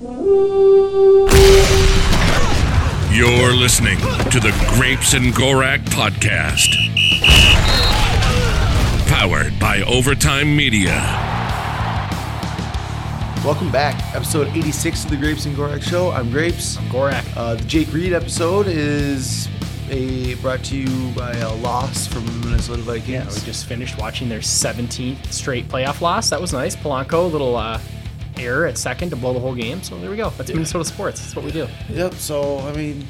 You're listening to the Grapes and Gorak podcast. Powered by Overtime Media. Welcome back, episode 86 of the Grapes and Gorak Show. I'm Grapes. I'm Gorak. Uh, the Jake Reed episode is a brought to you by a loss from the Minnesota Vikings. Yeah, we just finished watching their 17th straight playoff loss. That was nice. Polanco, a little uh, error at second to blow the whole game. So there we go. That's Minnesota sports. That's what we do. Yep. So I mean,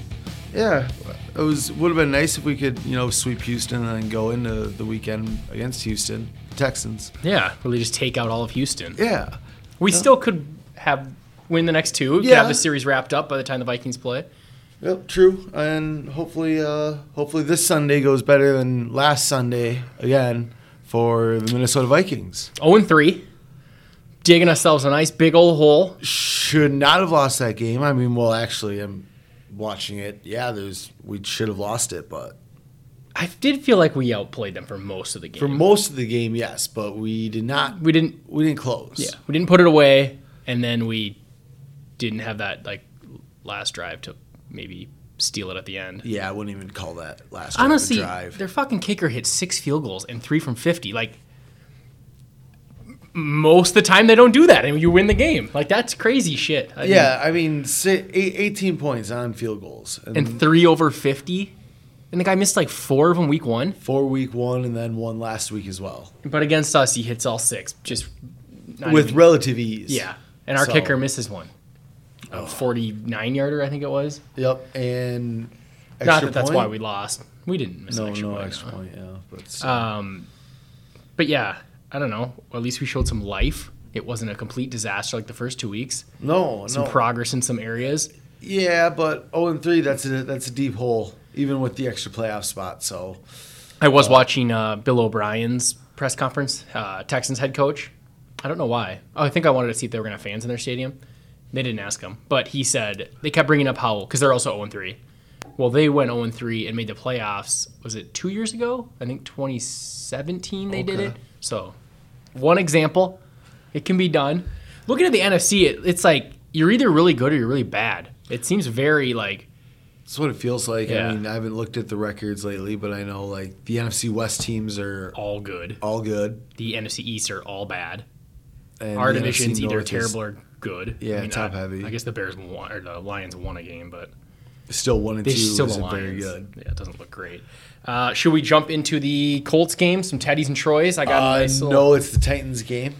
yeah, it was would have been nice if we could you know sweep Houston and then go into the weekend against Houston Texans. Yeah, really just take out all of Houston. Yeah. We still could have win the next two. Yeah. have the series wrapped up by the time the Vikings play. Yep, true. And hopefully, uh, hopefully this Sunday goes better than last Sunday again for the Minnesota Vikings. 0 and 3. Digging ourselves a nice big old hole. Should not have lost that game. I mean, well, actually, I'm watching it. Yeah, there's we should have lost it, but I did feel like we outplayed them for most of the game. for most of the game, yes, but we did not. we didn't We didn't close. Yeah, we didn't put it away, and then we didn't have that like last drive to maybe steal it at the end. Yeah, I wouldn't even call that last drive Honestly, drive. their fucking kicker hit six field goals and three from fifty. Like most of the time, they don't do that, and you win the game. Like that's crazy shit. I mean, Yeah, I mean, 18 points on field goals. And, and three over fifty, and the guy missed like four of them week one. four week one and then one last week as well. But against us, he hits all six, just With even- relative ease. yeah. And our So- kicker misses one, a forty-nine yarder, I think it was. Yep. And extra Not that that's point? why we lost. We didn't miss No, extra no point. extra no. point, yeah. But still. Um, but yeah, I don't know. At least we showed some life. It wasn't a complete disaster like the first two weeks. no, Some no. progress in some areas. Yeah, but 0 and 3, that's a that's a deep hole, even with the extra playoff spot. So I was watching uh, Bill O'Brien's press conference, uh, Texans head coach. I don't know why. Oh, I think I wanted to see if they were going to have fans in their stadium. They didn't ask him, but he said they kept bringing up Howell because they're also 0 3. Well, they went 0 3 and made the playoffs. Was it two years ago? I think 2017 they did it. So, one example, it can be done. Looking at the NFC, it, it's like you're either really good or you're really bad. It seems very like that's what it feels like. Yeah. I mean, I haven't looked at the records lately, but I know like the NFC West teams are all good. all good. The NFC East are all bad. And Our the division's either North is terrible or good. Yeah, I mean, top I, heavy. I guess the Bears won or the Lions won a game, but Still one and they two still isn't very good. Yeah, it doesn't look great. Uh, should we jump into the Colts game? Some Teddies and Troys. I got a Uh, nice little- no, it's the Titans game,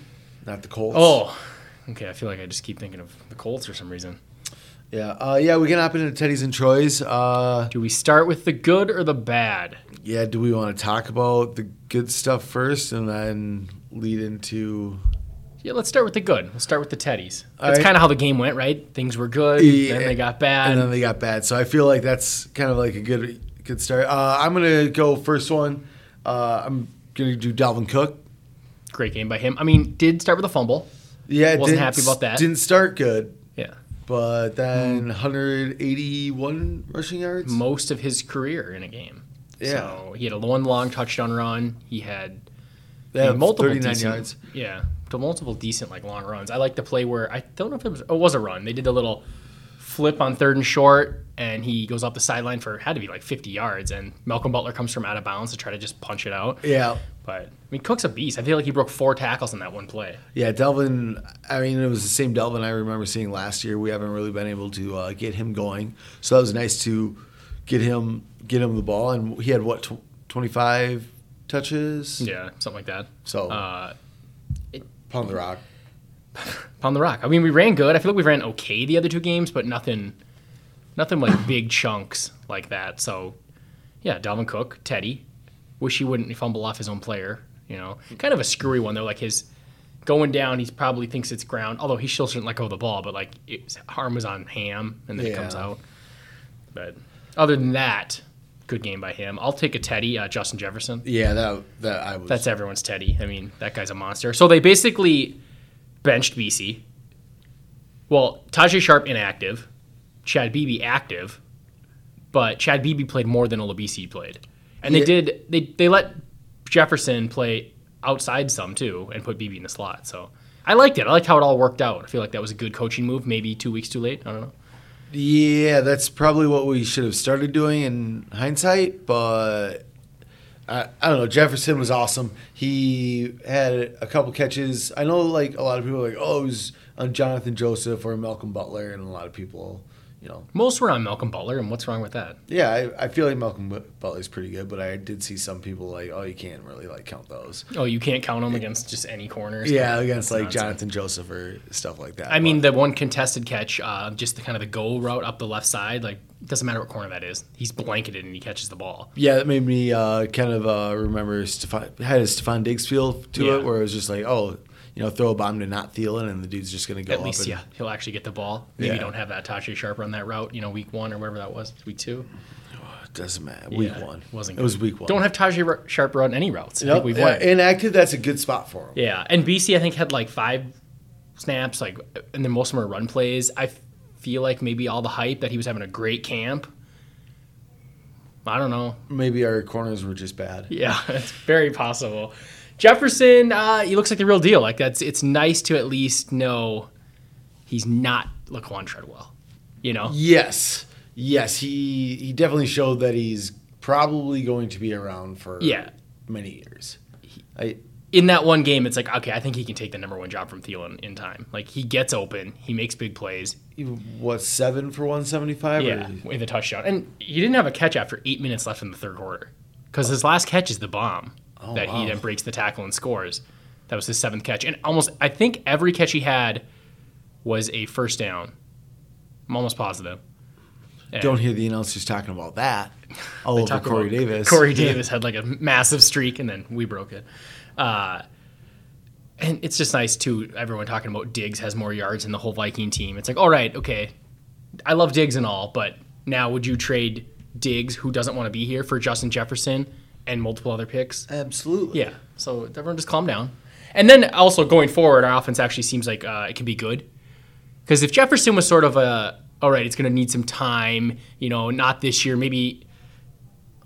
not the Colts. Oh, okay. I feel like I just keep thinking of the Colts for some reason. yeah, uh, yeah. We can hop into Teddy's and Troy's. Uh, Do we start with the good or the bad? yeah, do we want to talk about the good stuff first and then lead into? Yeah, let's start with the good. We'll start with the Teddies. That's right. kind of how the game went, right? Things were good, Yeah, then they got bad. and then they got bad. So I feel like that's kind of like a good good start. Uh, I'm gonna go first one. Uh, I'm gonna do Dalvin Cook. Great game by him. I mean, did start with a fumble. Yeah, Wasn't didn't- happy about that. Didn't start good, Yeah. but then 181 rushing yards. most of his career in a game. Yeah. So he had a one long touchdown run. He had Yeah, multiple 39 decent, yards. Yeah, to multiple decent like long runs. I like the play where I don't know if it was oh, it was a run. They did the little flip on third and short, and he goes up the sideline for had to be like 50 yards, and Malcolm Butler comes from out of bounds to try to just punch it out. Yeah, But I mean, Cook's a beast. I feel like he broke four tackles in that one play. yeah. Dalvin. I mean, it was the same Dalvin I remember seeing last year. We haven't really been able to uh, get him going, so that was nice to get him get him the ball. And he had what tw- 25 touches. Yeah, something like that. So Uh, pound the rock. Pound the rock. I mean, we ran good. I feel like we ran okay the other two games, but nothing, nothing like big chunks like that. So, yeah, Dalvin Cook, Teddy. Wish he wouldn't fumble off his own player. You know, kind of a screwy one though. Like his going down, he probably thinks it's ground. Although he still shouldn't let go of the ball, but like his arm was on ham and then it comes out. But other than that, good game by him. I'll take a Teddy, uh, Justin Jefferson. Yeah, that that I was. That's everyone's Teddy. I mean, that guy's a monster. So they basically benched Bisi. Well, Tajaé Sharpe inactive, Chad Beebe active, but Chad Beebe played more than Olabisi played, and they Yeah. did they they let Jefferson play outside some too and put Beebe in the slot. So I liked it. I liked how it all worked out. I feel like that was a good coaching move. Maybe two weeks too late. I don't know. Yeah, that's probably what we should have started doing in hindsight, but I, I don't know. Jefferson was awesome. He had a couple catches. I know, like, a lot of people like, oh, it was on Johnathan Joseph or Malcolm Butler, and a lot of people, you know. Most were on Malcolm Butler, and what's wrong with that? Yeah, I, I feel like Malcolm Butler's pretty good, but I did see some people like, oh, you can't really, like, count those. Oh, you can't count them against just any corners. Yeah, against, like, Nonsense. Johnathan Joseph or stuff like that. I mean, the one contested catch, uh, just the kind of the go route up the left side, like doesn't matter what corner that is. He's blanketed and he catches the ball. Yeah, that made me uh, kind of uh, remember Stefon, had a Stefon Diggs feel to Yeah. it, where it was just like, oh, you know, throw a bomb to not Thielen, and the dude's just gonna go At least, and, yeah, he'll actually get the ball. Maybe Yeah. don't have that Tajaé Sharpe on that route, you know, week one or whatever that was, week two. Oh, it doesn't matter. Week Yeah, one wasn't Good. It was week one. Don't have Tajaé Sharpe run any routes. Nope, we've inactive. That's a good spot for him. Yeah, and Bisi I think had like five snaps, like, and then most of them are run plays. I f- feel like maybe all the hype that he was having a great camp. I don't know. Maybe our corners were just bad. Yeah, it's very possible. Jefferson, uh, he looks like the real deal. Like that's it's nice to at least know he's not Laquan Treadwell. You know? Yes, yes. He he definitely showed that he's probably going to be around for Yeah. many years. I In that one game, it's like, okay, I think he can take the number one job from Thielen in time. Like he gets open, he makes big plays. what seven for one seventy five? Yeah, with a touchdown. And he didn't have a catch after eight minutes left in the third quarter. Because his last catch is the bomb Oh, that wow. he then breaks the tackle and scores. That was his seventh catch. And almost, I think every catch he had was a first down. I'm almost positive. And Don't hear the announcers talking about that. All over Corey Davis. Corey Davis had like a massive streak, and then we broke it. Uh, and it's just nice too. Everyone talking about Diggs has more yards than the whole Viking team. It's like, all right, okay, I love Diggs and all, but now would you trade Diggs, who doesn't want to be here, for Justin Jefferson and multiple other picks? Absolutely. Yeah. So everyone just calm down. And then also going forward, our offense actually seems like uh, it can be good. Because if Jefferson was sort of a, all right, it's going to need some time, you know, not this year, maybe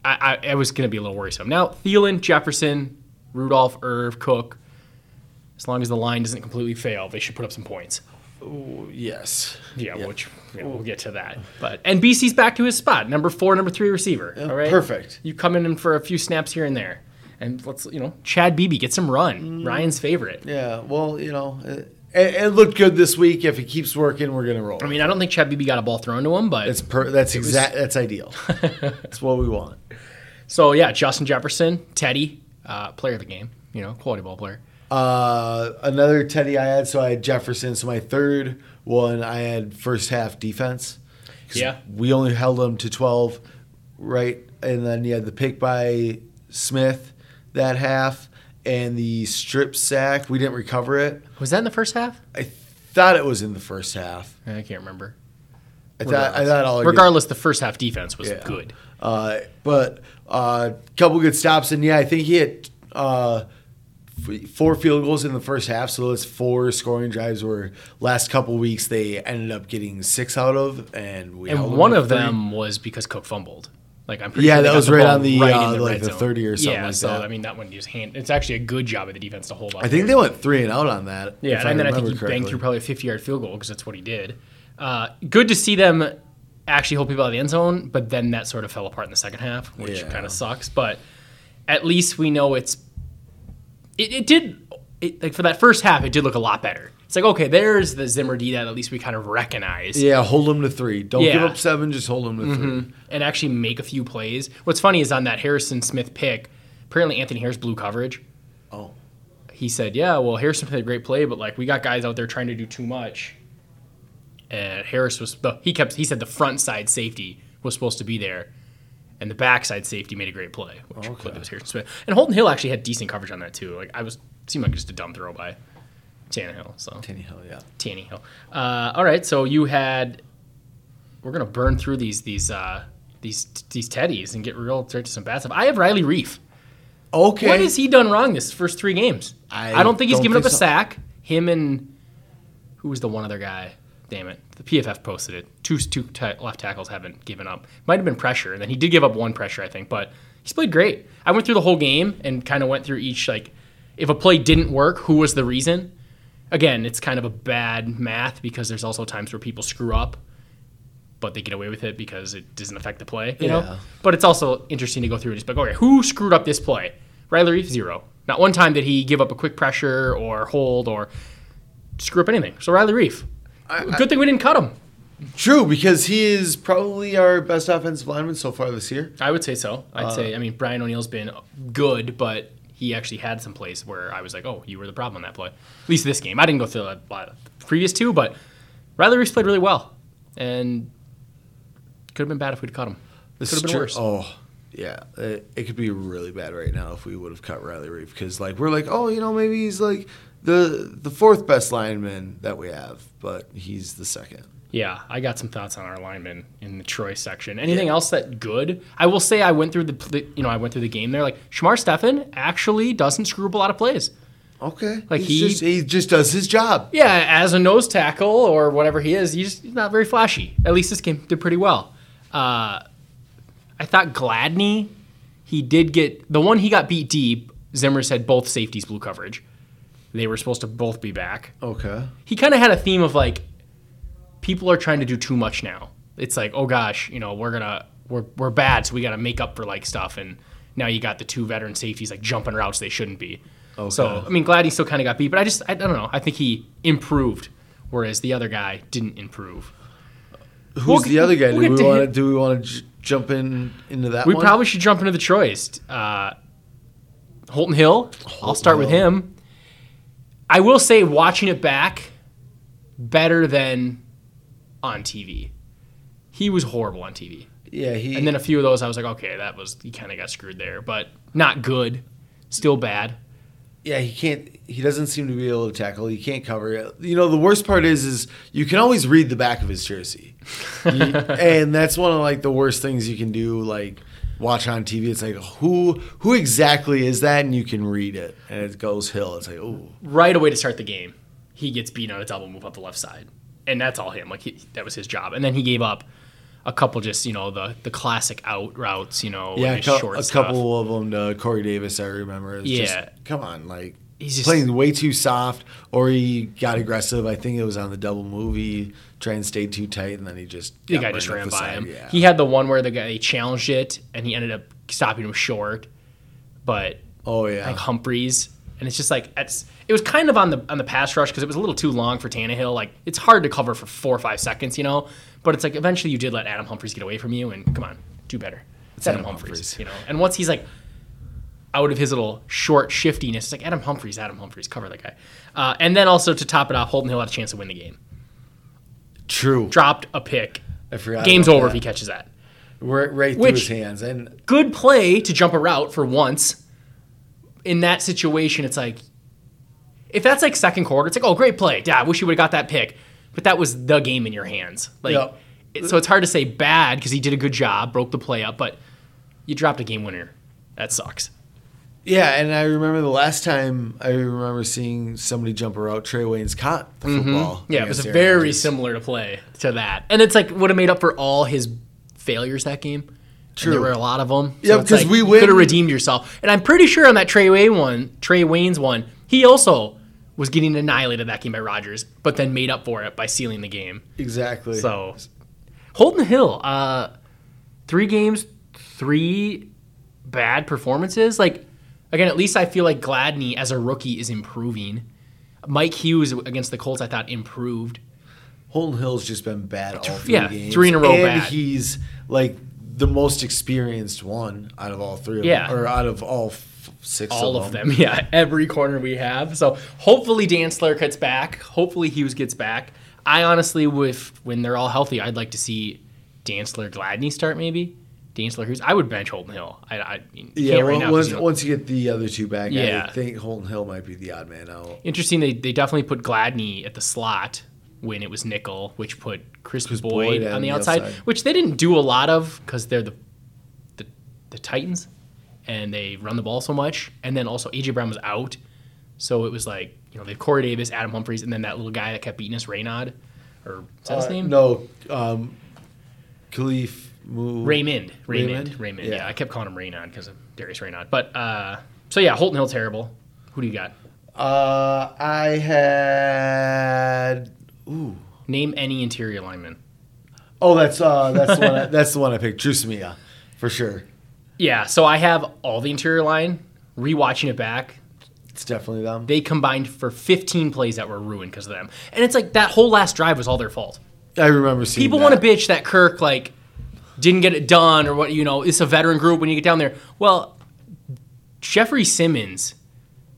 I, I, I was going to be a little worrisome. Now, Thielen, Jefferson, Rudolph, Irv, Cook, as long as the line doesn't completely fail, they should put up some points. Yes. Yeah, which yeah, we'll get to that. But and Bisi's back to his spot, number four, number three receiver. all right, perfect. You come in for a few snaps here and there, and let's you know, Chad Beebe get some run. Ryan's favorite. Yeah. Well, you know, it, it looked good this week. If it keeps working, we're gonna roll. I mean, I don't think Chad Beebe got a ball thrown to him, but that's per, that's exact. That's ideal. that's what we want. so yeah, Justin Jefferson, Teddy, uh, player of the game. You know, quality ball player. Uh, another Teddy I had. So I had Jefferson. So my third one, I had first half defense. Yeah. We only held them to twelve, right? And then you had the pick by Smith that half, and the strip sack. We didn't recover it. Was that in the first half? I thought it was in the first half. I can't remember. I thought, I thought all Regardless, the first half defense was Yeah. good. Uh, but a uh, couple good stops, and yeah, I think he had uh, f- four field goals in the first half. So those four scoring drives were last couple weeks they ended up getting six out of, and we And one of three. them was because Cook fumbled. Like I'm pretty Yeah, sure that was right on the, right uh, the like the zone. 30 or something Yeah, like so that. I mean that one just hand. It's actually a good job of the defense to hold up. I think they went three and out on that. Yeah, if and then I think he correctly. banged through probably a 50 yard field goal because that's what he did. Uh, good to see them actually hold people out of the end zone, but then that sort of fell apart in the second half, which Yeah. kind of sucks. But at least we know it's. It, it did. It, like for that first half, it did look a lot better. It's like okay, there's the Zimmer D that at least we kind of recognize. Yeah, hold them to three. Don't give up seven. Just hold them to three. Mm-hmm. and actually make a few plays. What's funny is on that Harrison Smith pick, apparently Anthony Harris blew coverage. Oh, He said, "Yeah, well, Harrison played a great play, but like we got guys out there trying to do too much." And Harris was the he kept he said the front side safety was supposed to be there, and the backside safety made a great play, which Okay. was Harrison Smith. And Holton Hill actually had decent coverage on that too. Like I was seemed like just a dumb throw by Tannehill. So Tannehill, yeah. Tannehill. Uh, all right, so you had. We're gonna burn through these these uh, these these teddies and get real straight to some bad stuff. I have Riley Reiff. Okay. What has he done wrong this first three games? I I, don't think he's don't given up think a so. sack. Him and who was the one other guy? Damn it, the PFF posted it. Two two ta- left tackles haven't given up. Might have been pressure, and then he did give up one pressure, I think, but he's played great. I went through the whole game and kind of went through each like, if a play didn't work, who was the reason? again, it's kind of a bad math because there's also times where people screw up, but they get away with it because it doesn't affect the play. You Yeah. know. But it's also interesting to go through and just be like, okay, who screwed up this play? Riley Reiff zero. Not one time did he give up a quick pressure or hold or screw up anything. So Riley Reiff, good thing we didn't cut him. True, because he is probably our best offensive lineman so far this year. I would say so. I'd uh, say, I mean, Brian O'Neill's been good, but he actually had some plays where I was like, oh, you were the problem on that play. At least this game. I didn't go through the the previous two, but Riley Reiff played really well. And could have been bad if we'd cut him. This could have been worse. Oh, yeah. It, it could be really bad right now if we would have cut Riley Reiff because, like, we're like, oh, you know, maybe he's like the the fourth best lineman that we have, but he's the second. Yeah, I got some thoughts on our linemen in the Troy section. Anything else that good? I will say I went through the, you know I went through the game there. Like Shamar Stephen actually doesn't screw up a lot of plays. Okay, Like, He's he- just, he just does his job. Yeah, as a nose tackle or whatever he is, he's he's not very flashy. At least this game did pretty well. Uh, I thought Gladney, he did get the one he got beat deep. Zimmer said both safeties blew coverage. They were supposed to both be back. Okay. He kind of had a theme of like, people are trying to do too much now. It's like, oh gosh, you know, we're gonna we're we're bad, so we got to make up for like stuff. And now you got the two veteran safeties like jumping routes they shouldn't be. Okay. So I mean, Gladney still kind of got beat, but I just I, I don't know. I think he improved, whereas the other guy didn't improve. Who's We'll the other guy? we'll do we to do we want to j- jump in into that We one? probably should jump into the choice. Uh, Holton Hill. I'll start with him. I will say, watching it back, better than on TV. He was horrible on TV. yeah, he And then a few of those, I was like, okay, that was he kind of got screwed there, but not good, still bad. yeah he can't he doesn't seem to be able to tackle. He can't cover it. You know the worst part is is you can always read the back of his jersey, You- and that's one of like the worst things you can do. Like watch on TV, it's like who who exactly is that, and you can read it, and it goes Hill. It's like oh Right away to start the game, he gets beat on a double move up the left side, and that's all him. Like he, that was his job. And then he gave up a couple, just you know the the classic out routes, you know, yeah, a, short a couple of them to Corey Davis. I remember. It's Yeah. just, come on, like. He's just- playing way too soft, or he got aggressive. I think it was on the double movie, He tried and stayed too tight, and then he just the guy just ran by side. him. Yeah. He had the one where the guy challenged it, and he ended up stopping him short, but oh yeah, like Humphries, and it's just like it's it was kind of on the on the pass rush because it was a little too long for Tannehill. Like it's hard to cover for four or five seconds, you know. But it's like eventually you did let Adam Humphries get away from you, and come on, do better. It's Adam, Adam Humphreys, Humphries. you know. And once he's like out of his little short shiftiness, it's like Adam Humphries, Adam Humphries, cover that guy. Uh, and then also to top it off, Holton Hill had a chance to win the game. True. Dropped a pick. I forgot. Game's over that. if he catches that. right, right through Which- his hands, and good play to jump a route for once. In that situation, it's like if that's like second quarter, it's like, oh, great play. Yeah, I wish you would have got that pick. But that was the game in your hands. Like, Yep. it, so it's hard to say bad because he did a good job, broke the play up, but you dropped a game winner. That sucks. Yeah, and I remember the last time I remember seeing somebody jump a route. Trey Wayne's caught the football. Mm-hmm. Yeah, it was Aaron very Rodgers. similar to play to that, and it's like would have made up for all his failures that game. And there were a lot of them. Yeah, because we win- Could have redeemed yourself, and I'm pretty sure on that Trey Wayne one, Trey Wayne's one, he also was getting annihilated that game by Rogers, but then made up for it by sealing the game. exactly. So, Holton Hill, uh, three games, three bad performances. Like, again, at least I feel like Gladney as a rookie is improving. Mike Hughes against the Colts, I thought improved. Holton Hill's just been bad all three Yeah, games. three in a row and bad. he's like the most experienced one out of all three of Yeah. them, or out of all f- six All of of them. them, yeah. Every corner we have. So hopefully Dantzler gets back. Hopefully Hughes gets back. I honestly, with when they're all healthy, I'd like to see Dantzler Gladney start maybe. Dantzler who's I would bench Holton Hill. I, I mean, Yeah, can't right well, once, you know- once you get the other two back, Yeah. I think Holton Hill might be the odd man out. Interesting. They, they definitely put Gladney at the slot when it was nickel, which put Chris, Boyd, Boyd on the outside, outside. which they didn't do a lot of because they're the, the the Titans, and they run the ball so much. And then also AJ Brown was out, so it was like you know they have Corey Davis, Adam Humphries, and then that little guy that kept beating us, Raynaud, or is that his Uh, name? No, um, Kalif Mu. Raymond. Raymond. Raymond? Raymond. Yeah. Yeah. I kept calling him Raynaud because of Darius Reynaud. But uh, so yeah, Holton Hill terrible. Who do you got? Uh, I had. Ooh. Name any interior lineman. Oh, that's uh, that's the one. I, that's the one I picked. Dru Samia, for sure. Yeah, so I have all the interior line. Rewatching it back, It's definitely them. they combined for 15 plays that were ruined because of them. And it's like that whole last drive was all their fault. I remember seeing. People that. want to bitch that Kirk like didn't get it done or what you know, it's a veteran group when you get down there. Well, Jeffrey Simmons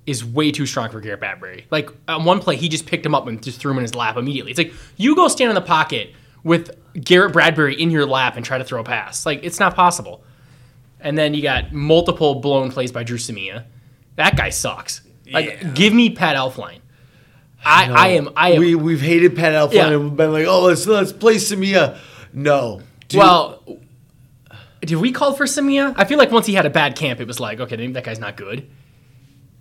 is way too strong for Garrett Bradbury. Like on one play, he just picked him up and just threw him in his lap immediately. It's like you go stand in the pocket with Garrett Bradbury in your lap and try to throw a pass. Like it's not possible. And then you got multiple blown plays by Dru Samia. That guy sucks. Like Yeah. give me Pat Elflein. I, I am I am We we've hated Pat Elflein Yeah. and we've been like, oh, let's let's play Samia. No. Dude, Well, did we call for Samia? I feel like once he had a bad camp, it was like, okay, maybe that guy's not good.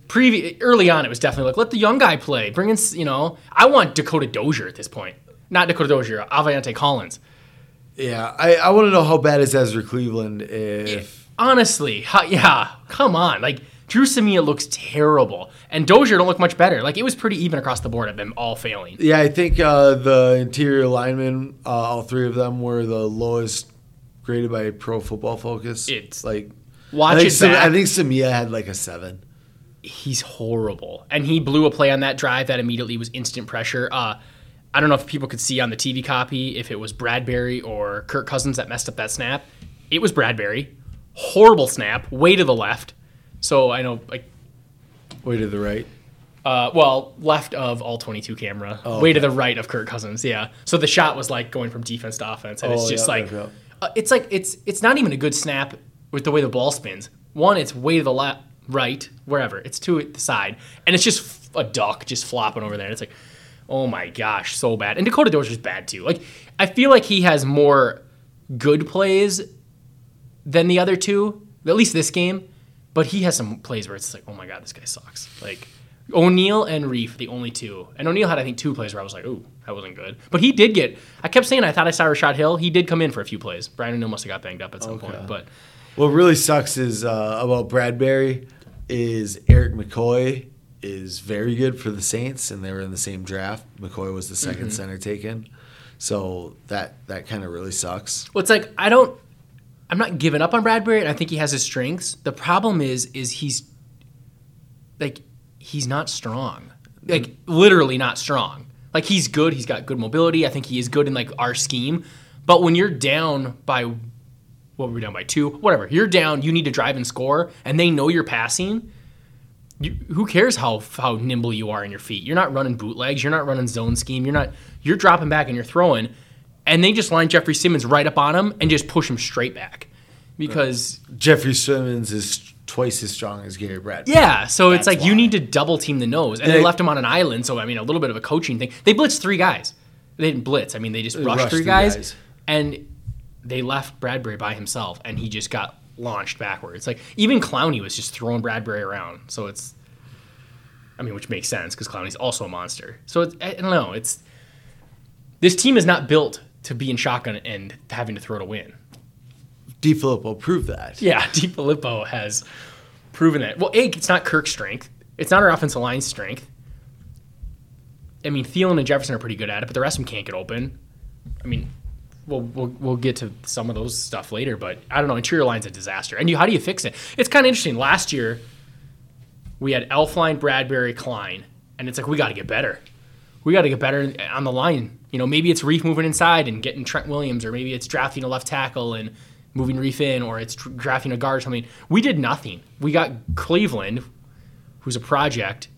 Previ- early on, it was definitely like, let the young guy play. Bring in, you know, I want Dakota Dozier at this point. Not Dakota Dozier, Aviante Collins. yeah, I, I want to know how bad is Ezra Cleveland if Honestly, how, yeah, come on. Like, Dru Samia looks terrible. And Dozier don't look much better. Like, it was pretty even across the board of them all failing. Yeah, I think uh, the interior linemen, uh, all three of them, were the lowest graded by Pro Football Focus. It's- like I Watch think, it back. I think Samia had like a seven. he's horrible. And he blew a play on that drive that immediately was instant pressure. Uh, I don't know if people could see on the TV copy if it was Bradbury or Kirk Cousins that messed up that snap. It was Bradbury. Horrible snap, way to the left. So I know, like, Way to the right. uh, well, left of all 22 camera, oh, way to the right of Kirk Cousins. Yeah. So the shot was like going from defense to offense, and it's Oh, just yeah, like, yeah. Uh, it's like it's it's not even a good snap with the way the ball spins. One, it's way to the left, right, wherever. It's to the side, and it's just a duck just flopping over there. And it's like, oh my gosh, so bad. And Dakota Dozier's bad too. Like I feel like he has more good plays than the other two, at least this game. But he has some plays where it's like, oh my god, this guy sucks. Like O'Neill and Reiff, the only two. And O'Neill had I think two plays where I was like, ooh, that wasn't good. But he did get. I kept saying I thought I saw Rashad Hill. He did come in for a few plays. Brian O'Neill must have got banged up at some point. But What really sucks is uh, about Bradbury is Erik McCoy is very good for the Saints, and they were in the same draft. McCoy was the 2nd center taken, so that that kind of really sucks. well, it's like I don't. I'm not giving up on Bradbury, and I think he has his strengths. The problem is, is he's like he's not strong. Like literally not strong. Like he's good. He's got good mobility. I think he is good in like our scheme. But when you're down by what were we down by two? Whatever. You're down. You need to drive and score, and they know you're passing. You, who cares how how nimble you are in your feet? You're not running bootlegs. You're not running zone scheme. You're not. You're dropping back and you're throwing, and they just line Jeffrey Simmons right up on him and just push him straight back, because Jeffrey Simmons is twice as strong as Gary Bradbury. yeah. So it's That's like you need to double team the nose, and And they they- left him on an island. So I mean, a little bit of a coaching thing. They blitzed three guys. They didn't blitz. I mean, they just rushed, rushed three three guys, guys. and they left Bradbury by himself, and he just got launched backwards. Like even Clowney was just throwing Bradbury around. So it's, I mean, which makes sense because Clowney's also a monster. So it's, I don't know. It's this team is not built to be in shotgun and having to throw to win. DeFilippo proved that. Yeah, DeFilippo has proven that. Well, A, it's not Kirk's strength. It's not our offensive line's strength. I mean, Thielen and Jefferson are pretty good at it, but the rest of them can't get open. I mean, we'll, we'll, we'll get to some of those stuff later, but I don't know. Interior line's a disaster. And you, how do you fix it? It's kind of interesting. Last year, we had Elflein, Bradbury, Kline, and it's like, we got to get better. We got to get better on the line. You know, maybe it's Reiff moving inside and getting Trent Williams, or maybe it's drafting a left tackle and moving Reiff in, or it's drafting a guard or something. We did nothing. We got Cleveland, who's a project.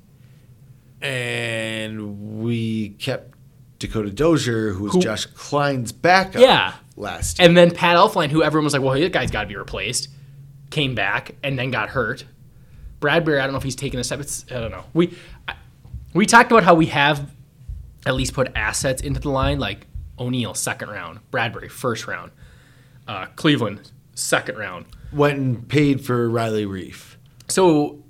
And we kept Dakota Dozier, who was Who- Josh Kline's backup Yeah. last year. And then Pat Elflein, who everyone was like, well, that guy's got to be replaced, came back and then got hurt. Bradbury, I don't know if he's taking a step. It's, I don't know. We I, we talked about how we have at least put assets into the line, like O'Neill, second round, Bradbury, first round, uh, Cleveland, second round. Went and paid for Riley Reiff. So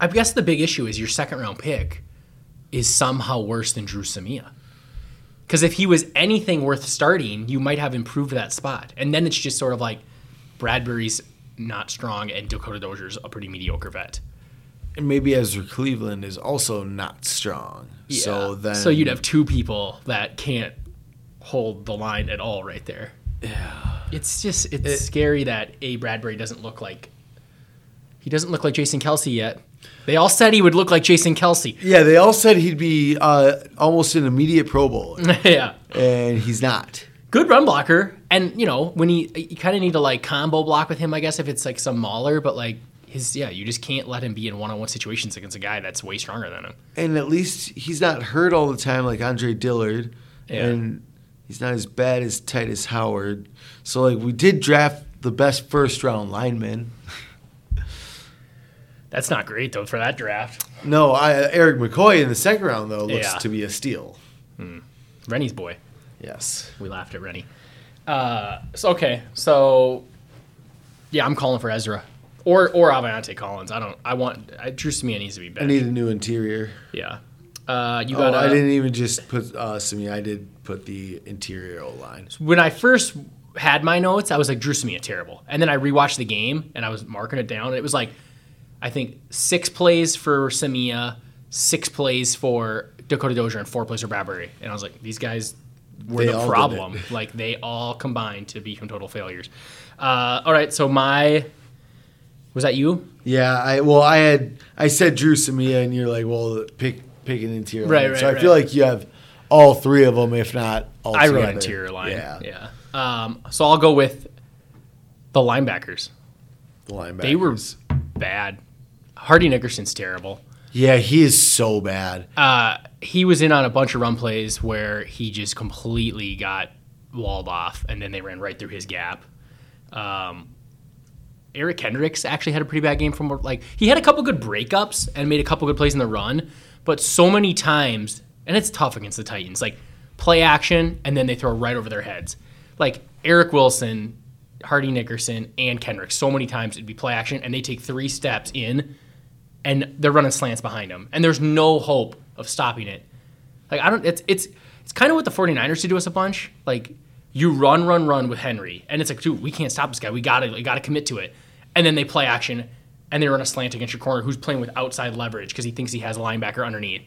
I guess the big issue is your second round pick is somehow worse than Dru Samia. Because if he was anything worth starting, you might have improved that spot. And then it's just sort of like Bradbury's not strong and Dakota Dozier's a pretty mediocre vet. And maybe Ezra Cleveland is also not strong. Yeah. So then so you'd have two people that can't hold the line at all right there. yeah. It's just it's It- scary that A Bradbury doesn't look like he doesn't look like Jason Kelce yet. They all said he would look like Jason Kelce. Yeah, they all said he'd be uh, almost an immediate Pro Bowl. yeah. and he's not. Good run blocker. And you know, when he you kind of need to like combo block with him, I guess if it's like some mauler, but like his yeah, you just can't let him be in one-on-one situations against a guy that's way stronger than him. And at least he's not hurt all the time like Andre Dillard, Yeah. and he's not as bad as Tytus Howard. So like we did draft the best first round lineman. That's not great though for that draft. No, I, Erik McCoy in the second round though looks Yeah. to be a steal. Rennie's boy. Yes. We laughed at Rennie. Uh, so okay, so yeah, I'm calling for Ezra or or Aviante Collins. I don't. I want. I, Dru Samia needs to be better. I need a new interior. yeah. Uh, you Oh, got. I didn't even just put uh, Simi. I did put the interior O line. when I first had my notes, I was like, Dru Samia, terrible. And then I rewatched the game and I was marking it down. And it was like, I think six plays for Samia, six plays for Dakota Dozier, and four plays for Bradbury. And I was like, these guys were They the problem. like, they all combined to become total failures. Uh, all right, so my. Was that you? Yeah, I well, I had I said Dru Samia, and you're like, well, pick pick an interior. Right, line. right, So I right. feel like you have all three of them, if not all. I wrote interior line. Yeah, Yeah. Um, so I'll go with the linebackers. the linebackers. They were bad. Hardy Nickerson's terrible. Yeah, he is so bad. uh, he was in on a bunch of run plays where he just completely got walled off, and then they ran right through his gap. Um, Eric Kendricks actually had a pretty bad game from like he had a couple good breakups and made a couple good plays in the run, but so many times, and it's tough against the Titans, like play action and then they throw right over their heads. Like Eric Wilson, Hardy Nickerson, and Kendrick, so many times it'd be play action and they take three steps in and they're running slants behind them, and there's no hope of stopping it. Like I don't, it's it's it's kind of what the 49ers did to us a bunch. Like you run, run, run with Henry, and it's like, dude, we can't stop this guy. We gotta, we gotta commit to it. And then they play action, and they run a slant against your corner, who's playing with outside leverage because he thinks he has a linebacker underneath,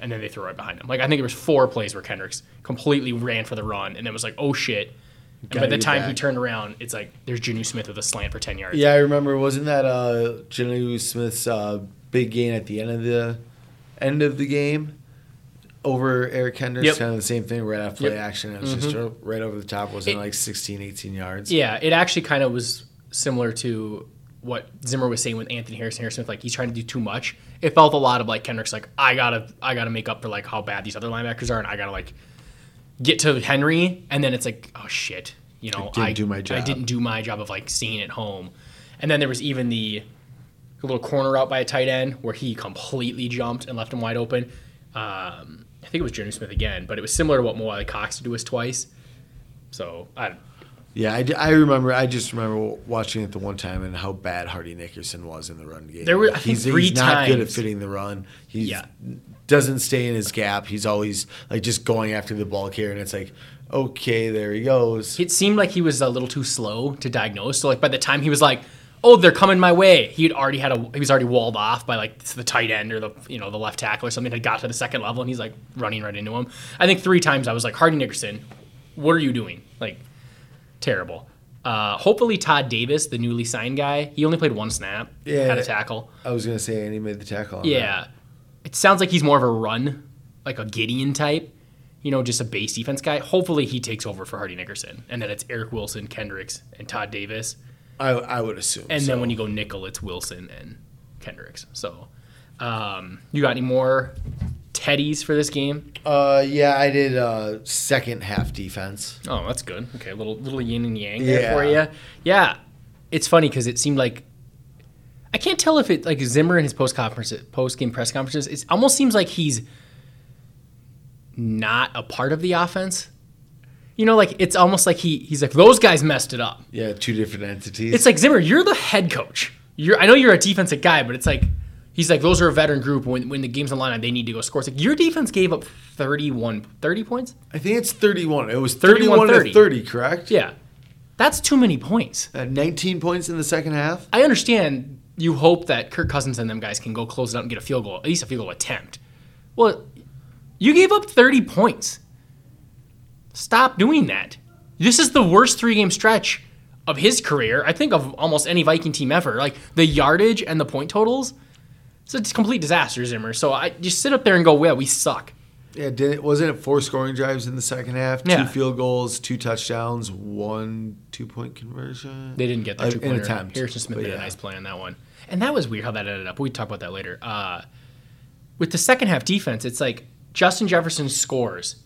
and then they throw right behind him. Like I think there was four plays where Kendricks completely ran for the run, and it was like, oh shit. And by the time he turned around, it's like there's Jonnu Smith with a slant for 10 yards. Yeah, I remember. Wasn't that uh, Jonnu Smith's uh, big gain at the end of the end of the game over Eric Kendricks? Yep. Mm-hmm. Kind of the same thing. Right after play Yep. action, it was just right over the top. Wasn't It- it like 16, 18 yards? Yeah, it actually kind of was similar to what Zimmer was saying with Anthony Harrison Harrison Smith. Like he's trying to do too much. It felt a lot of like Kendrick's like I gotta I gotta make up for like how bad these other linebackers are, and I gotta like get to Henry, and then it's like oh shit, you know I didn't do my job I didn't do my job of like staying at home, and then there was even the little corner out by a tight end where he completely jumped and left him wide open. Um, I think it was Jonnu Smith again, but it was similar to what Mo Cox did to us twice. So I Yeah, I, I remember. I just remember watching it the one time and how bad Hardy Nickerson was in the run game. There were, I think, he's, three he's not good at fitting the run. He Yeah. doesn't stay in his gap. He's always like just going after the ball carrier, and it's like, okay, there he goes. it seemed like he was a little too slow to diagnose. So like by the time he was like, "Oh, they're coming my way," he had already had a he was already walled off by like the tight end or the you know the left tackle or something. Had got to the second level and he's like running right into him. I think three times I was like, "Hardy Nickerson, what are you doing?" Like terrible. Uh, hopefully Todd Davis, the newly signed guy, he only played one snap, Yeah. had a tackle. I was gonna say, and he made the tackle. On that. Yeah. It sounds like he's more of a run, like a Gedeon type, you know, just a base defense guy. Hopefully he takes over for Hardy Nickerson. And then it's Eric Wilson, Kendricks, and Todd Davis. I, I would assume. And so. then when you go nickel, it's Wilson and Kendricks. So, um, you got any more Teddies for this game? uh, yeah, I did uh, second half defense. Oh, that's good. Okay, a little little yin and yang there for you. Yeah, it's funny because it seemed like I can't tell if it like Zimmer in his post conference post game press conferences. It almost seems like he's not a part of the offense. You know, like it's almost like he he's like those guys messed it up. Yeah, two different entities. It's like Zimmer, you're the head coach. You're I know you're a defensive guy, but it's like he's like those are a veteran group. When when the game's on the line, they need to go score. It's like your defense gave up 31, 30 points. I think it's 31. It was 31, 31 30. to 30, correct? Yeah, that's too many points. Uh, 19 points in the second half. I understand you hope that Kirk Cousins and them guys can go close it out and get a field goal, at least a field goal attempt. Well, you gave up 30 points. Stop doing that. This is the worst three game stretch of his career, I think, of almost any Viking team ever. Like the yardage and the point totals, it's a complete disaster, Zimmer. So I just sit up there and go, yeah, we suck. Yeah, did it, wasn't it four scoring drives in the second half? Yeah. Two field goals, two touchdowns, one two point conversion. They didn't get the two an pointer. attempt, Harrison Smith but did a nice play on that one. And that was weird how that ended up. We talk about that later. Uh, with the second half defense, it's like Justin Jefferson scores.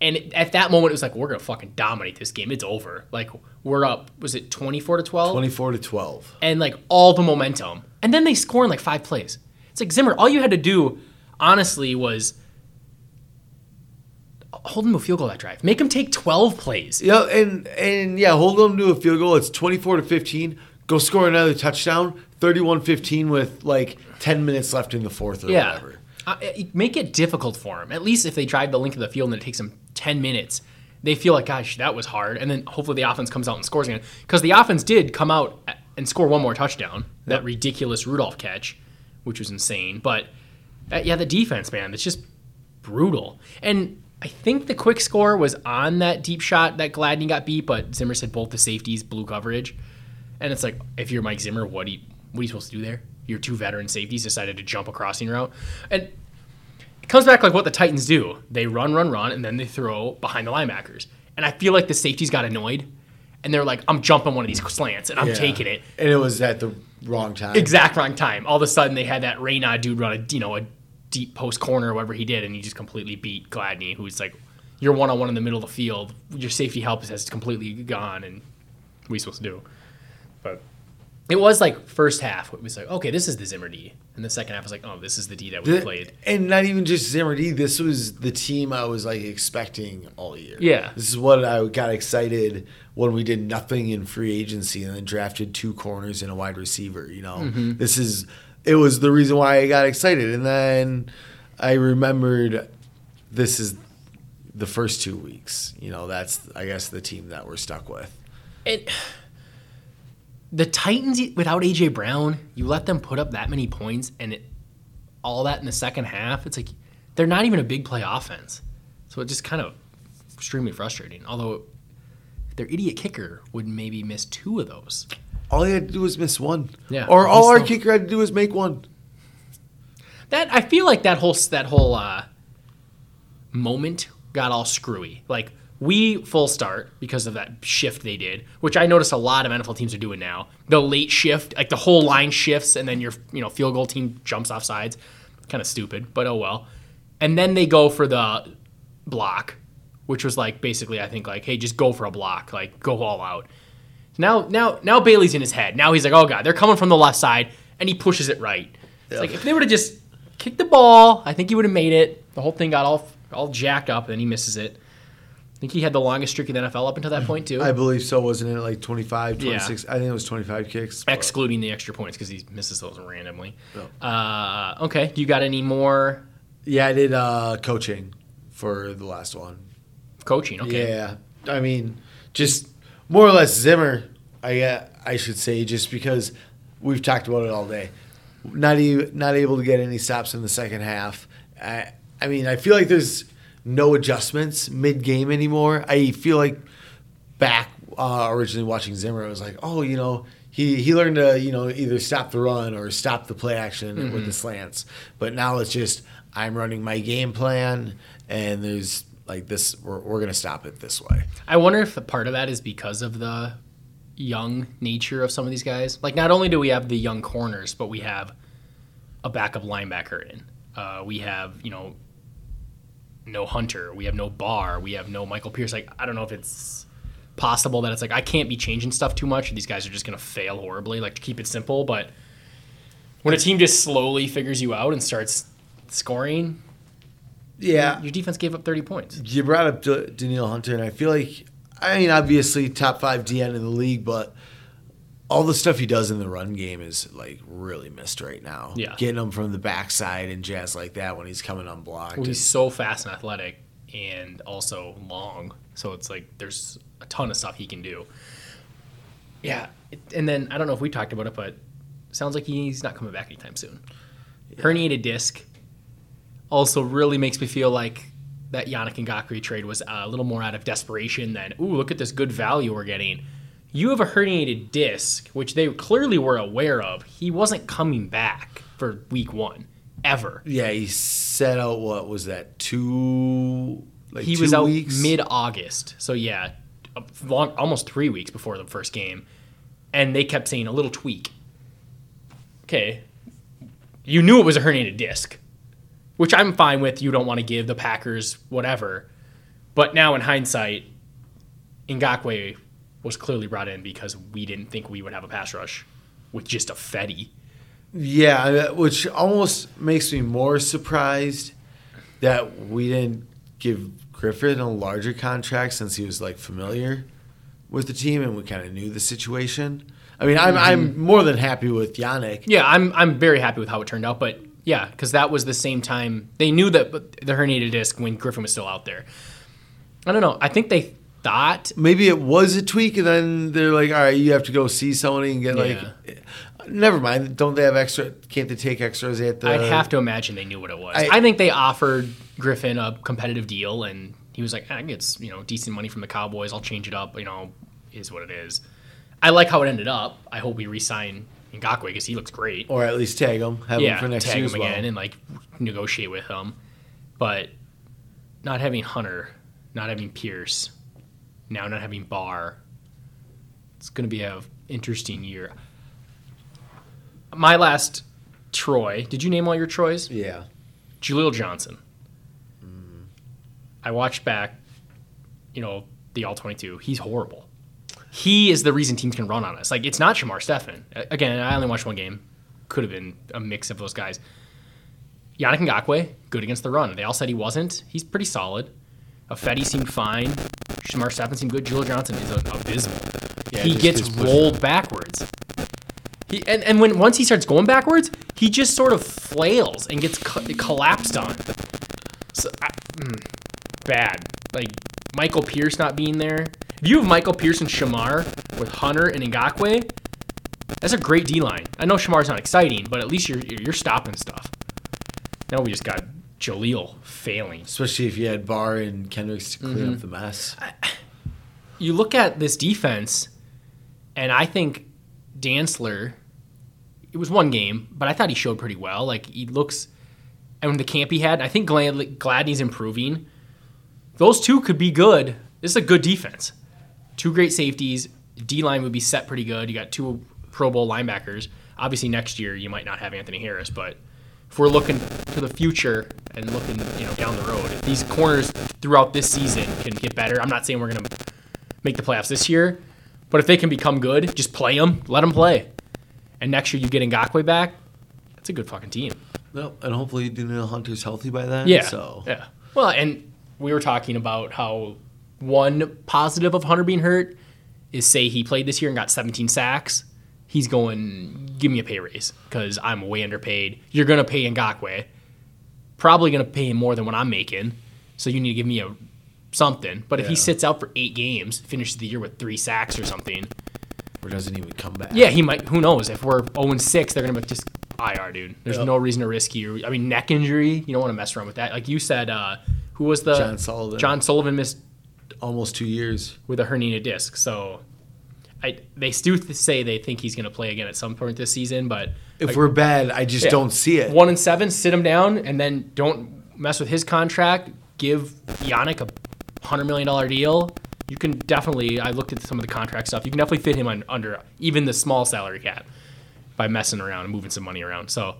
And it- at that moment, it was like, we're going to fucking dominate this game. It's over. Like, we're up, was it 24 to 12? Twenty four to twelve. and like all the momentum. And then they score in like five plays. It's like Zimmer, all you had to do, honestly, was hold them to a field goal that drive. Make them take 12 plays. Yeah, and and yeah, hold them to a field goal. It's twenty four to fifteen. Go score another touchdown. 31-15 with like ten minutes left in the fourth or Yeah. whatever. Uh, make it difficult for them. At least if they drive the length of the field and it takes them 10 minutes, they feel like, gosh, that was hard. And then hopefully the offense comes out and scores again. Because the offense did come out and score one more touchdown. That ridiculous Rudolph catch, which was insane. But uh, yeah, the defense, man, it's just brutal. And I think the quick score was on that deep shot that Gladney got beat, but Zimmer said both the safeties blew coverage. And it's like, if you're Mike Zimmer, what do you, what are you supposed to do there? Your two veteran safeties decided to jump a crossing route. And it comes back like what the Titans do. They run, run, run, and then they throw behind the linebackers. And I feel like the safeties got annoyed. And they're like, I'm jumping one of these slants and I'm Yeah. taking it. And it was at the wrong time. Exact wrong time. All of a sudden they had that Raynaud dude run a you know, a deep post corner or whatever he did, and he just completely beat Gladney, who's like you're one on one in the middle of the field. Your safety help has completely gone and what are you supposed to do? But it was like first half, it was like, okay, this is the Zimmer D. And the second half was like, oh, this is the D that we The- played. And not even just Zimmer D. This was the team I was like expecting all year. Yeah. This is what I got excited when we did nothing in free agency and then drafted two corners and a wide receiver. You know, Mm-hmm. this is it was the reason why I got excited. And then I remembered this is the first two weeks. You know, that's I guess the team that we're stuck with. It, the Titans without AJ Brown, you let them put up that many points and it, all that in the second half. It's like they're not even a big play offense, so it just kind of extremely frustrating. Although their idiot kicker would maybe miss two of those. All he had to do was miss one. Yeah, Or all our still- kicker had to do was make one. That I feel like that whole that whole uh, moment got all screwy. Like we full start because of that shift they did, which I notice a lot of NFL teams are doing now. The late shift, like the whole line shifts, and then your you know field goal team jumps off sides. Kind of stupid, but oh well. And then they go for the block, which was like basically I think like hey just go for a block, like go all out. Now now now Bailey's in his head. Now he's like oh god they're coming from the left side, and he pushes it right. It's like if they would have just kicked the ball, I think he would have made it. The whole thing got all all jacked up, and then he misses it. I think he had the longest streak in the NFL up until that point too, I believe so, wasn't it? Like 25, Yeah. 26. I think it was 25 kicks. but- excluding the extra points because he misses those randomly. Uh, okay, Do you got any more Yeah, I did uh, coaching for the last one. coaching? Okay, Yeah, I mean, just more or less Zimmer. I uh, I should say just because we've talked about it all day. Not even not able to get any stops in the second half. I I mean, I feel like there's no adjustments mid game anymore. I feel like back uh, originally watching Zimmer, I was like, oh, you know. He, he learned to you know either stop the run or stop the play action with the slants, but now it's just I'm running my game plan and there's like this we're, we're gonna stop it this way. I wonder if a part of that is because of the young nature of some of these guys. Like, not only do we have the young corners, but we have a backup linebacker in. Uh, we have, you know, no Hunter. We have no Barr. We have no Michael Pierce. Like, I don't know if it's possible that it's like I can't be changing stuff too much. These guys are just gonna fail horribly. Like to keep it simple, but when a team just slowly figures you out and starts scoring, Yeah, your defense gave up 30 points. you brought up D- Danielle Hunter, and I feel like I mean obviously top five DN in the league, but all the stuff he does in the run game is like really missed right now. Yeah. getting him from the backside and jazz like that when he's coming unblocked. Well, and- he's so fast and athletic and also long. So it's like there's a ton of stuff he can do. Yeah. And then I don't know if we talked about it, but sounds like he's not coming back anytime soon. Herniated disc also really makes me feel like that Yannick Ngakoue trade was a little more out of desperation than, ooh, look at this good value we're getting. You have a herniated disc, which they clearly were aware of. He wasn't coming back for week one, ever. Yeah, he set out what was that two? Like he two was out mid August. So yeah, long, almost three weeks before the first game, and they kept saying a little tweak. Okay, you knew it was a herniated disc, which I'm fine with. You don't want to give the Packers whatever, but now in hindsight, Ngakoue was clearly brought in because we didn't think we would have a pass rush with just a Fetty. Yeah, uh, which almost makes me more surprised that we didn't give Griffen a larger contract since he was like familiar with the team and we kind of knew the situation. I mean, I'm I'm mm-hmm. more than happy with Yannick. Yeah, I'm I'm very happy with how it turned out, but yeah, because that was the same time they knew that the herniated disc when Griffen was still out there. I don't know. I think they thought Maybe it was a tweak, and then they're like, "All right, you have to go see somebody and get like." Never mind. Don't they have extra? Can't they take extras at the? I'd have to imagine they knew what it was. I- I, think they offered Griffen a competitive deal, and he was like, "I get you know decent money from the Cowboys. I'll change it up. You know, is what it is." I like how it ended up. I hope we resign Ngakoue because he looks great. or at least tag him. Have yeah, him for next tag year him as well. again and like negotiate with him. But not having Hunter, not having Pierce, now not having Barr, it's going to be a interesting year. My last Troy. Did you name all your Troys? Yeah. Jaleel Johnson. Mm. I watched back, you know, the All 22. He's horrible. He is the reason teams can run on us. Like, it's not Shamar Stephen. Again, I only watched one game. Could have been a mix of those guys. Yannick Ngakoue, good against the run. They all said he wasn't. He's pretty solid. Ifeadi seemed fine. Shamar Stephen seemed good. Jaleel Johnson is a- abysmal. Yeah, he just gets pushed rolled backwards. He, and, and when once he starts going backwards, he just sort of flails and gets co- collapsed on. So, I, mm, bad. Like Michael Pierce not being there. If you have Michael Pierce and Shamar with Hunter and Ngakoue, that's a great D line. I know Shamar's not exciting, but at least you're you're stopping stuff. Now we just got Jaleel failing. Especially if you had Barr and Kendricks to clean Mm-hmm. up the mess. you look at this defense, and I think Dantzler, it was one game, but I thought he showed pretty well. Like he looks, and the camp he had, I think Glad, Gladney's improving. Those two could be good. This is a good defense. Two great safeties. D line would be set pretty good. You got two Pro Bowl linebackers. Obviously, next year you might not have Anthony Harris, but if we're looking to the future and looking, you know, down the road, if these corners throughout this season can get better, I'm not saying we're gonna make the playoffs this year, but if they can become good, just play them, let them play. And next year you get Ngakoue back, that's a good fucking team. No, and hopefully Danielle Hunter's healthy by then. Yeah. So yeah. Well, and we were talking about how one positive of Hunter being hurt is say he played this year and got 17 sacks. He's going, give me a pay raise because I'm way underpaid. You're going to pay Ngakoue. Probably going to pay him more than what I'm making. So you need to give me a something. But if he sits out for eight games, finishes the year with three sacks or something, or doesn't even come back. yeah, he might. Who knows? If we're 0 6, they're going to be just IR, dude. There's Yep. no reason to risk you. I mean, neck injury, you don't want to mess around with that. Like you said, uh, who was the. John Sullivan. John Sullivan missed Almost two years. with a herniated disc. So I, they still say they think he's going to play again at some point this season, but. If like, we're bad, I just yeah, don't see it. One and seven, sit him down, and then don't mess with his contract. Give Yannick a hundred million dollar deal. You can definitely. I looked at some of the contract stuff. You can definitely fit him on, under even the small salary cap by messing around and moving some money around. So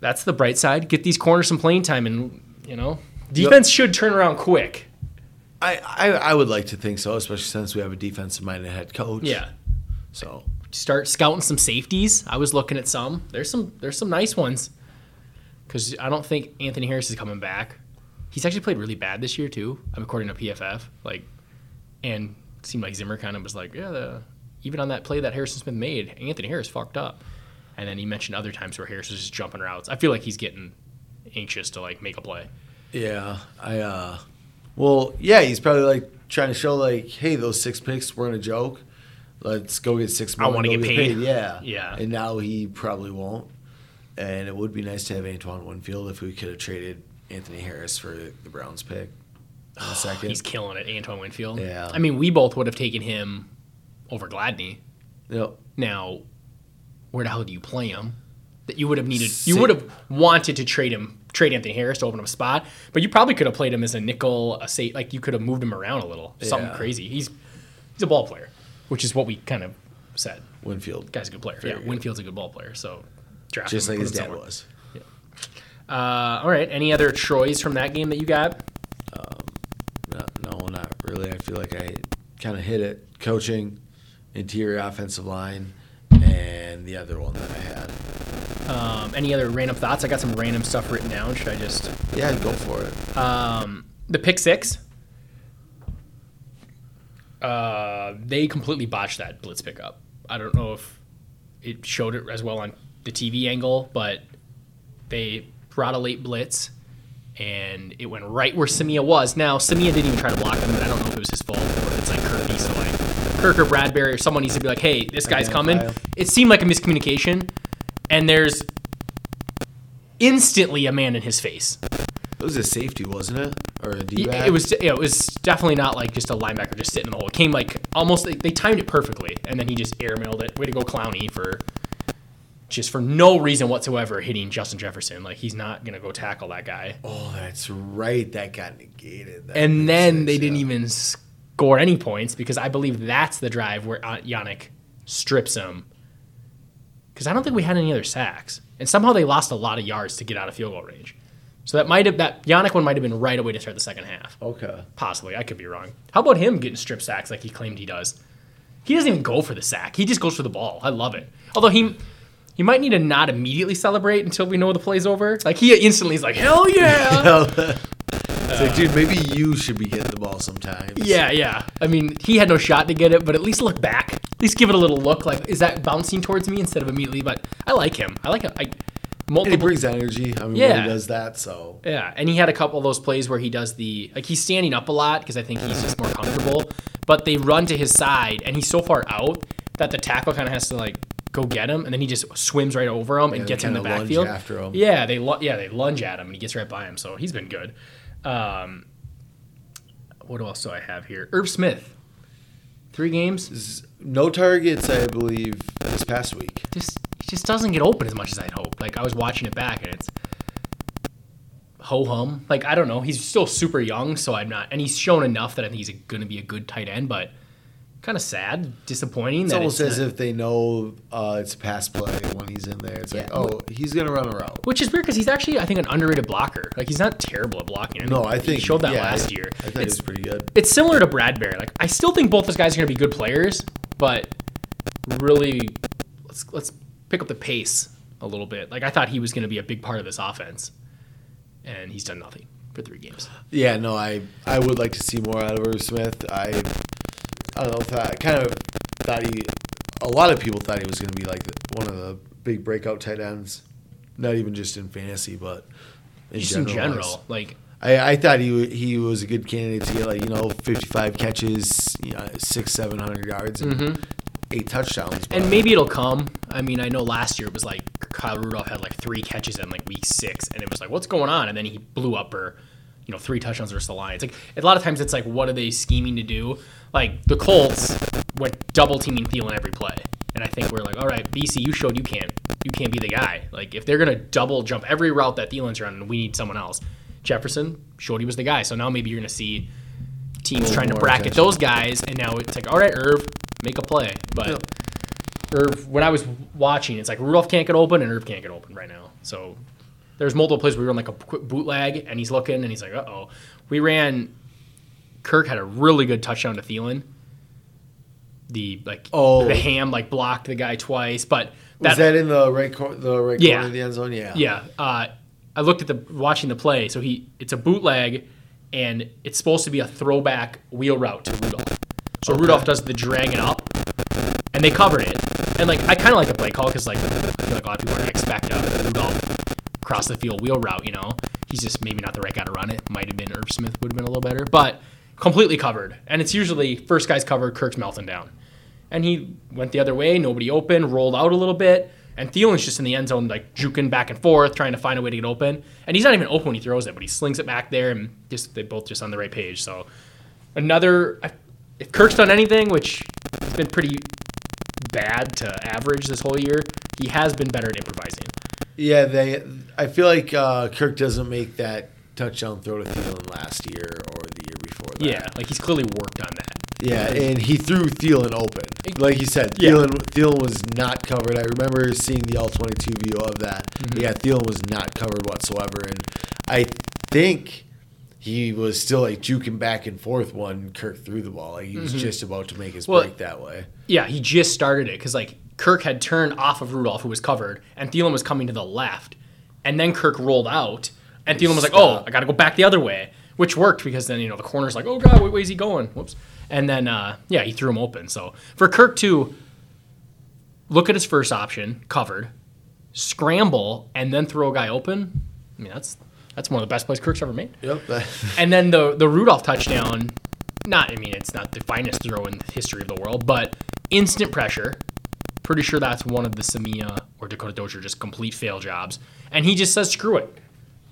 that's the bright side. Get these corners some playing time, and you know, defense should turn around quick. I, I I would like to think so, especially since we have a defensive minded head coach. Yeah. So start scouting some safeties. I was looking at some. There's some there's some nice ones. Cuz I don't think Anthony Harris is coming back. He's actually played really bad this year too, according to PFF. Like and seemed like Zimmer kind of was like, yeah, the, even on that play that Harrison Smith made, Anthony Harris fucked up. And then he mentioned other times where Harris was just jumping routes. I feel like he's getting anxious to like make a play. yeah, I uh, well, yeah, he's probably like trying to show like, hey, those six picks weren't a joke. let's go get six I wanna go get paid. Yeah, Yeah. And now he probably won't. And it would be nice to have Antoine Winfield if we could have traded Anthony Harris for the Browns pick in a second. He's killing it, Antoine Winfield. Yeah. I mean, we both would have taken him over Gladney. Yep. Now, where the hell do you play him? That you would have needed. You would have wanted to trade him, trade Anthony Harris to open up a spot, but you probably could have played him as a nickel, a say, like you could have moved him around a little, something Yeah. crazy. He's he's a ball player, which is what we kind of said. Winfield. Guy's a good player. Very yeah, good. Winfield's a good ball player. So draft Just him like his dad somewhere. was. Uh, all right. Any other Troys from that game that you got? No, no, not really. I feel like I kind of hit it. Coaching, interior offensive line, and the other one that I had. Um, any other random thoughts? I got some random stuff written down. Should I just Yeah, go for it. um, the pick six? Uh, they completely botched that blitz pickup. I don't know if it showed it as well on the TV angle, but they brought a late blitz and it went right where Samia was. Now Samia didn't even try to block him, but I don't know if it was his fault or it's like Kirk needs like Kirk or Bradbury or someone needs to be like, hey, this guy's coming. Identify. It seemed like a miscommunication, and there's instantly a man in his face. It was a safety, wasn't it, or a D back? It was yeah, it was definitely not like just a linebacker just sitting in the hole. It came like almost like they timed it perfectly, and then he just airmailed it. Way to go, Clowney, for just for no reason whatsoever hitting Justin Jefferson. Like he's not gonna go tackle that guy. Oh, that's right. That got negated. That And then sense, they didn't even score any points because I believe that's the drive where uh, Yannick strips him. Because I don't think we had any other sacks, and somehow they lost a lot of yards to get out of field goal range. So that might have that Yannick one might have been right away to start the second half. Okay. Possibly, I could be wrong. How about him getting strip sacks like he claimed he does? He doesn't even go for the sack. He just goes for the ball. I love it. Although he he might need to not immediately celebrate until we know the play's over. Like he instantly is like, hell yeah, it's like, dude, maybe you should be getting the ball sometimes. yeah, yeah. I mean, he had no shot to get it, but at least look back. At least give it a little look. Like, is that bouncing towards me instead of immediately? But I like him. I like him. I And he multiple. brings energy. I mean, Yeah. he does that, so Yeah, and he had a couple of those plays where he does the like he's standing up a lot because I think he's just more comfortable. But they run to his side, and he's so far out that the tackle kind of has to like go get him, and then he just swims right over him and they gets him in the backfield. after him. Yeah, they lu- yeah they lunge at him, and he gets right by him. So he's been good. Um, what else do I have here? Irv Smith, three games. no targets, I believe, this past week. Just he just doesn't get open as much as I'd hope. Like I was watching it back, and it's ho hum. Like I don't know. He's still super young, so I'm not. And he's shown enough that I think he's going to be a good tight end, but kind of sad, disappointing. It's almost it's as not- if they know uh, it's pass play when he's in there. It's like, oh, he's gonna run a route. Which is weird because he's actually, I think, an underrated blocker. Like he's not terrible at blocking. No, I think he showed that yeah, last year. I think it's pretty good. it's similar to Bradbury. Like I still think both those guys are going to be good players, but really, let's let's pick up the pace a little bit. Like I thought he was going to be a big part of this offense, and he's done nothing for three games. Yeah, no, I I would like to see more out of Irv Smith. I I don't know. Thought, I kind of thought he. A lot of people thought he was going to be like one of the big breakout tight ends. Not even just in fantasy, but in Just in general. general, like I, I thought he he was a good candidate to get like you know fifty five catches, you know, six seven hundred yards, and mm-hmm. eight touchdowns. And maybe it'll come. I mean, I know last year it was like Kyle Rudolph had like three catches in like week six, and it was like, what's going on? And then he blew up for, you know, three touchdowns versus the Lions. Like a lot of times it's like, what are they scheming to do? Like the Colts went double teaming Thielen every play, and I think we're like, all right, Bisi, you showed you can't you can't be the guy. Like if they're gonna double jump every route that Thielen's running, we need someone else. Jefferson showed he was the guy, so now maybe you're gonna see teams trying to bracket attention. those guys, and now it's like, all right, Irv, make a play, but. Irv, when I was watching, it's like Rudolph can't get open and Irv can't get open right now. So there's multiple plays where we run like a quick bootleg and he's looking and he's like, uh oh. We ran. Kirk had a really good touchdown to Thielen. The like Oh. the ham like blocked the guy twice, but was that in the right cor- the right Yeah. corner of the end zone? Yeah. yeah, uh, I looked at the watching the play. So he it's a bootleg, and it's supposed to be a throwback wheel route to Rudolph. So Okay. Rudolph does the dragging up, and they covered it. And like I kind of like the play call because like I feel like a lot of people are gonna expect a Rudolph cross the field wheel route. You know, he's just maybe not the right guy to run it. Might have been Irv Smith would have been a little better, but completely covered. And it's usually first guy's covered, Kirk's melting down. and he went the other way. Nobody open, rolled out a little bit, and Thielen's just in the end zone, like juking back and forth, trying to find a way to get open. And he's not even open when he throws it, but he slings it back there, and just they both just on the right page. So another, if Kirk's done anything, which has been pretty bad to average this whole year, he has been better at improvising. Yeah, they. I feel like uh, Kirk doesn't make that touchdown throw to Thielen last year or the year before that. Yeah, like he's clearly worked on that. Yeah, and he threw Thielen open. Like you said, Yeah. Thielen, Thielen was not covered. I remember seeing the all 22 view of that. Mm-hmm. Yeah, Thielen was not covered whatsoever. And I think he was still like juking back and forth when Kirk threw the ball. Like he was just about to make his Mm-hmm. Well- break that way. Yeah, he just started it because like Kirk had turned off of Rudolph, who was covered, and Thielen was coming to the left, and then Kirk rolled out, and Thielen was like, "Oh, I got to go back the other way," which worked because then you know the corner's like, "Oh God, what way is he going?" Whoops, and then uh, yeah, he threw him open. So for Kirk to look at his first option, covered, scramble, and then throw a guy open, I mean that's that's one of the best plays Kirk's ever made. Yep. And then the the Rudolph touchdown, not I mean it's not the finest throw in the history of the world, but instant pressure. Pretty sure that's one of the Samia or Dakota Dozier just complete fail jobs. And he just says screw it.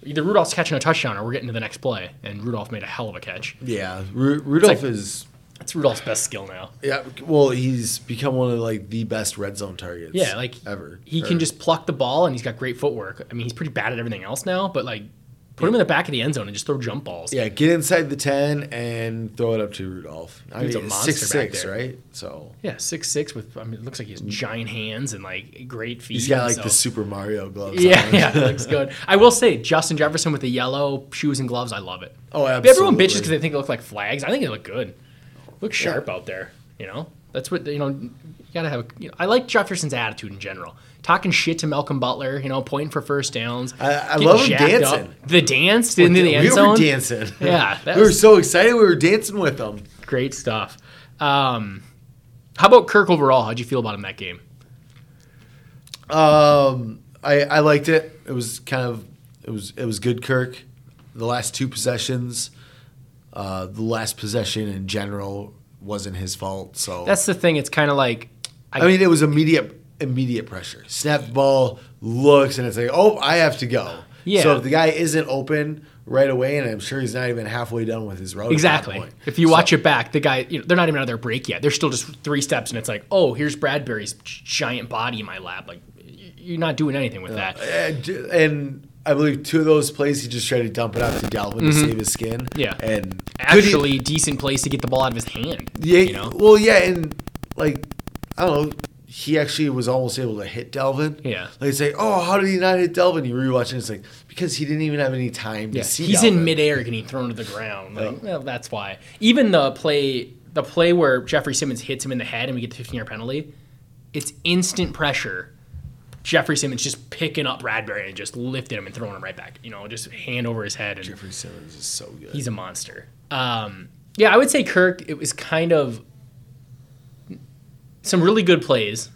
Either Rudolph's catching a touchdown or we're getting to the next play. And Rudolph made a hell of a catch. yeah, Ru- Rudolph like- is. That's Rudolph's best skill now. Yeah, well, he's become one of like the best red zone targets. Yeah, like ever. He Or- can just pluck the ball and he's got great footwork. I mean, he's pretty bad at everything else now, but like put him in the back of the end zone and just throw jump balls. Yeah, get inside the ten and throw it up to Rudolph. I Dude's a monster six back six, there. right? So Yeah, six six with I mean it looks like he has giant hands and like great feet. he's got like so- the Super Mario gloves. Yeah, on. yeah, it looks good. I will say, Justin Jefferson with the yellow shoes and gloves, I love it. Oh, absolutely. Everyone bitches because they think it look like flags. I think they look good. Look sharp out there. You know, that's what you know. You gotta have. A, You know, I like Jefferson's attitude in general. Talking shit to Malcolm Butler. You know, pointing for first downs. I- I love him dancing. up. The dance into the end we end were dancing. Yeah, we were so excited. We were dancing with them. Great stuff. Um, how about Kirk overall? How'd you feel about him that game? Um, I I liked it. It was kind of it was it was good. Kirk, the last two possessions, uh, the last possession in general wasn't his fault. So That's the thing. It's kind of like I mean, it was immediate immediate pressure. Snap the ball, looks, and it's like, oh, I have to go. Yeah. So if the guy isn't open right away, and I'm sure he's not even halfway done with his route. at that Exactly. If you So- watch it back, the guy, you know, they're not even out of their break yet. They're still just three steps, and it's like, oh, here's Bradbury's giant body in my lap. Like, you're not doing anything with that. And, I believe two of those plays, he just tried to dump it out to Dalvin to save his skin. Mm-hmm. Yeah. And could he- Actually, decent place to get the ball out of his hand. yeah. You know? Well, yeah, and like I don't know. He actually was almost able to hit Dalvin. Yeah. Like say, oh, how did he not hit Dalvin? You rewatch it, it's like because he didn't even have any time to Yeah. see. He's Dalvin. in midair getting thrown to the ground. Like, well, that's why. Even the play, the play where Jeffrey Simmons hits him in the head and we get the 15 yard penalty, it's instant pressure. Jeffrey Simmons just picking up Bradbury and just lifting him and throwing him right back. You know, just hand over his head. And Jeffrey Simmons is so good. He's a monster. Um, yeah, I would say Kirk. It was kind of some really good plays,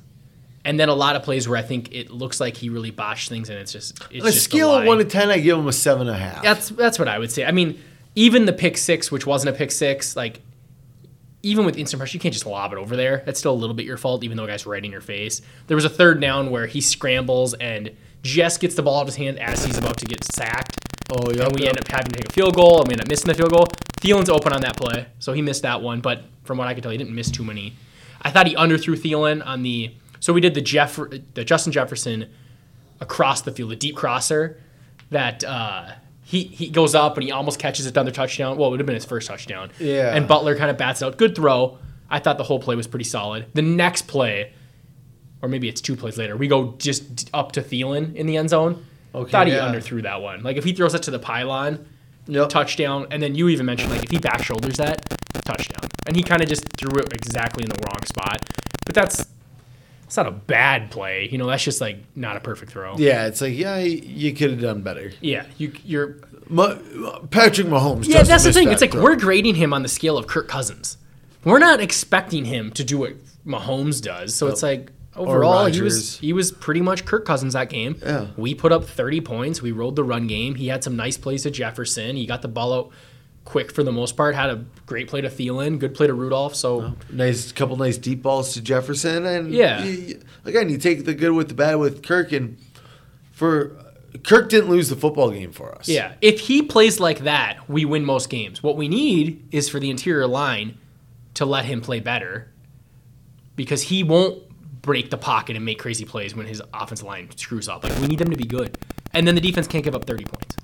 and then a lot of plays where I think it looks like he really botched things, and it's just it's On a just scale lie. of one to ten, I give him a seven and a half. That's that's what I would say. I mean, even the pick six, which wasn't a pick six, like even with instant pressure, you can't just lob it over there. That's still a little bit your fault, even though a guy's right in your face. There was a third down where he scrambles and just gets the ball out of his hand as he's about to get sacked. Oh, yeah. and we end up having to take a field goal, and we end up missing the field goal. Thielen's open on that play, so he missed that one. But from what I could tell, he didn't miss too many. I thought he underthrew Thielen on the. So we did the Jeff, the Justin Jefferson across the field, the deep crosser that uh, he he goes up and he almost catches it another touchdown. Well, it would have been his first touchdown. Yeah. And Butler kind of bats it out. Good throw. I thought the whole play was pretty solid. The next play, or maybe it's two plays later, we go just up to Thielen in the end zone. Okay, thought he yeah. underthrew that one. Like if he throws it to the pylon, Yep. touchdown, and then you even mentioned like if he back shoulders that, touchdown. And he kind of just threw it exactly in the wrong spot. But that's it's not a bad play. You know, that's just like not a perfect throw. Yeah, it's like yeah, you could have done better. Yeah, you you're Ma- Patrick Mahomes. Yeah, that's the thing. that It's like throw. we're grading him on the scale of Kirk Cousins. We're not expecting him to do what Mahomes does. So it's like overall he was he was pretty much Kirk Cousins that game. Yeah. We put up 30 points. We rolled the run game. He had some nice plays to Jefferson. He got the ball out quick for the most part. Had a great play to Thielen, good play to Rudolph. So Nice couple nice deep balls to Jefferson, and Yeah. you- again, you take the good with the bad with Kirk, and for Kirk didn't lose the football game for us. yeah, if he plays like that, we win most games. What we need is for the interior line to let him play better, because he won't break the pocket and make crazy plays when his offensive line screws up. Like we need them to be good, and then the defense can't give up thirty points.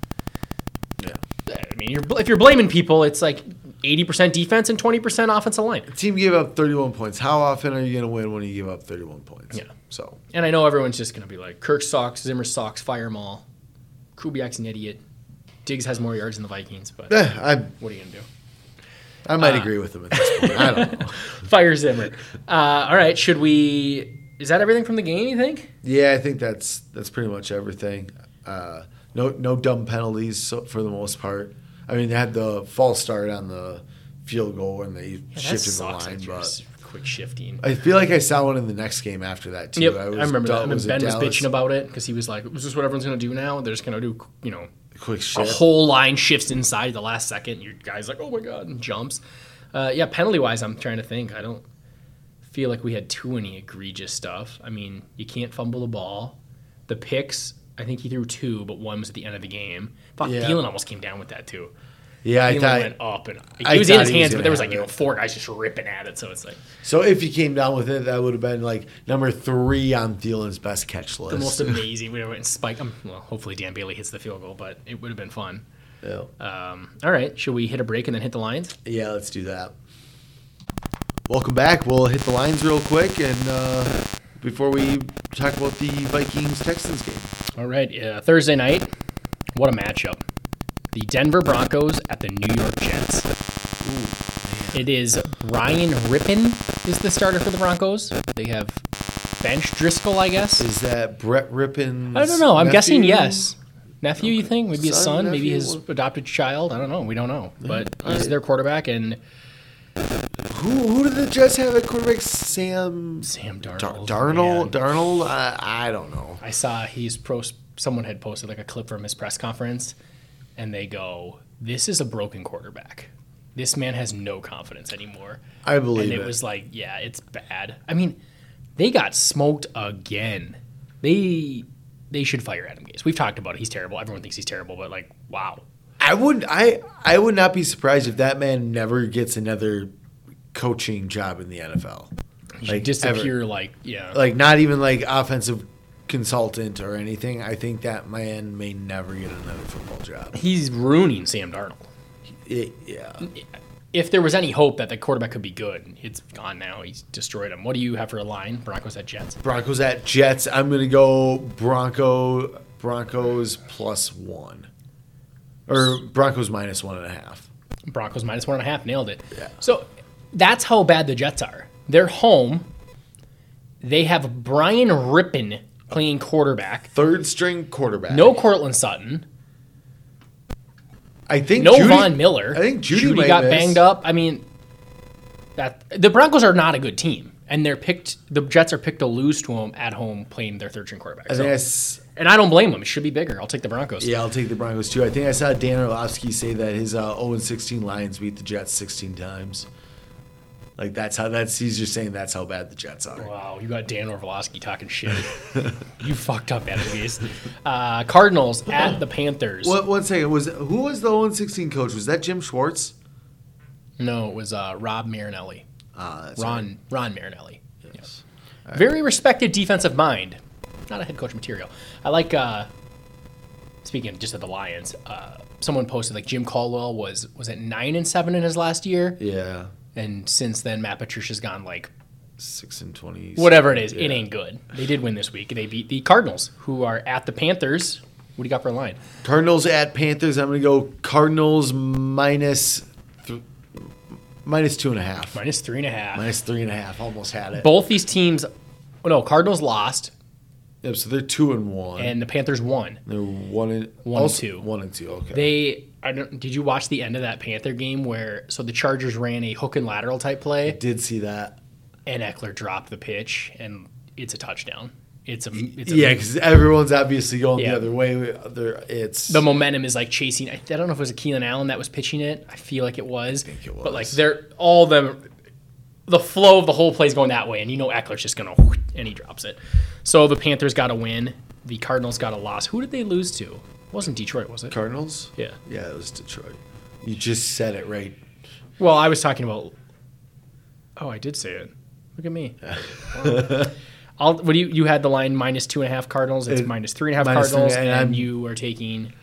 yeah. I mean, you're, if you're blaming people, it's like eighty percent defense and twenty percent offensive line. Team gave up 31 points. How often are you going to win when you give up 31 points? Yeah. So And I know everyone's just gonna be like, Kirk socks, Zimmer socks, fire them all. Kubiak's an idiot. Diggs has more yards than the Vikings, but eh, I what are you gonna do? I might agree with him at this point. I don't know. Fire Zimmer. Uh, all right, should we? Is that everything from the game? You think? Yeah, I think that's that's pretty much everything. Uh, no no dumb penalties so, for the most part. I mean, they had the false start on the field goal when they Yeah, shifted the line, but quick shifting. I feel like I saw one in the next game after that too. Yep, I, was remember done- that. And was ben was bitching about it because he was like, "Was this what everyone's gonna do now? They're just gonna do, you know, quick a whole line shifts inside the last second. Your guy's like, oh my god, and jumps. Uh, yeah, penalty wise, I'm trying to think. I don't feel like we had too many egregious stuff. I mean, you can't fumble the ball. The picks, I think he threw two, but one was at the end of the game. Fuck, Yeah. Thielen almost came down with that too. Yeah, I thought went up and I it was in his was hands, but there was like you know four guys just ripping at it. So it's like so. If he came down with it, that would have been like number three on Thielen's best catch list. the most amazing. We went spike. Um, well, hopefully Dan Bailey hits the field goal, but it would have been fun. yeah. Um, all right, should we hit a break and then hit the lines? yeah, let's do that. Welcome back. We'll hit the lines real quick, and uh, before we talk about the Vikings Texans game. All right, uh, Thursday night. What a matchup. The Denver Broncos at the New York Jets. It is Ryan Rypien is the starter for the Broncos. They have bench Driskel, I guess. Is that Brett Rypien? I don't know. I'm guessing yes. Nephew, you think? Maybe his Son, son, maybe nephew? his adopted child. I don't know. We don't know. But he's alright. their quarterback, and Who who did the Jets have at quarterback? Sam Sam Dar- Darnold. Darnold. man. Darnold. I, I don't know. I saw he's pro. Someone had posted like a clip from his press conference, and they go, "This is a broken quarterback. This man has no confidence anymore." I believe and it, it. was like, yeah, it's bad. I mean, they got smoked again. They they should fire Adam Gase. We've talked about it. He's terrible. Everyone thinks he's terrible, but like, wow. I would I I would not be surprised if that man never gets another coaching job in the NFL. He should disappear like yeah. Like not even like offensive consultant or anything. I think that man may never get another football job. he's ruining Sam Darnold. It- yeah. If there was any hope that the quarterback could be good, it's gone now. He's destroyed him. What do you have for a line? Broncos at Jets. Broncos at Jets. I'm gonna go Bronco Broncos plus one. Or Broncos minus one and a half. Broncos minus one and a half. Nailed it. Yeah. So that's how bad the Jets are. They're home. They have Brian Rypien playing quarterback. Third string quarterback. No Courtland Sutton. I think No Jeudy- Von Miller. I think Jeudy, might got miss. banged up. I mean, that the Broncos are not a good team, and they're picked. The Jets are picked to lose to them at home, playing their third string quarterback. I So- think I s- and I don't blame them. It should be bigger. I'll take the Broncos. yeah, I'll take the Broncos too. I think I saw Dan Orlovsky say that his uh, 0 16 Lions beat the Jets 16 times. Like that's how that's he's just saying that's how bad the Jets are. Wow, you got Dan Orlovsky talking shit. you fucked up, Adam Gase. Uh, Cardinals at the Panthers. What, one second was who was the 0 16 coach? Was that Jim Schwartz? No, it was uh, Rob Marinelli. Uh, that's Ron Ron Marinelli. right. Yes. Very respected defensive mind. Not a head coach material. I like. Uh, speaking of just of the Lions, uh, someone posted like Jim Caldwell was was at nine and seven in his last year, Yeah, and since then Matt Patricia's gone like six and twenty. whatever it is. It ain't good. They did win this week. They beat the Cardinals, who are at the Panthers. What do you got for a line? Cardinals at Panthers. I'm gonna go Cardinals minus th- minus two and a half. Minus three and a half. Minus three and a half. Almost had it. Both these teams. Oh no, Cardinals lost Yep, so they're two and one. and the Panthers won. they're one and One and two. One and two. Okay. They I don't, did you watch the end of that Panther game where so the Chargers ran a hook and lateral type play did see that. and Ekeler dropped the pitch and it's a touchdown. It's a it's a, Yeah, because everyone's obviously going Yeah. the other way. It's the momentum is like chasing. I, I don't know if it was a Keenan Allen that was pitching it. I feel like it was. think it But like they're all the the flow of the whole play is going that way, and you know Ekeler's just gonna and he drops it. So the Panthers got a win. The Cardinals got a loss. Who did they lose to? It wasn't Detroit, was it? Cardinals. Yeah. yeah, it was Detroit. You just said it right. Well, I was talking about. Oh, I did say it. Look at me. Wow. I'll, what do you you had the line minus two and a half Cardinals? It's It- minus three and a half Cardinals, and and I'm- you are taking.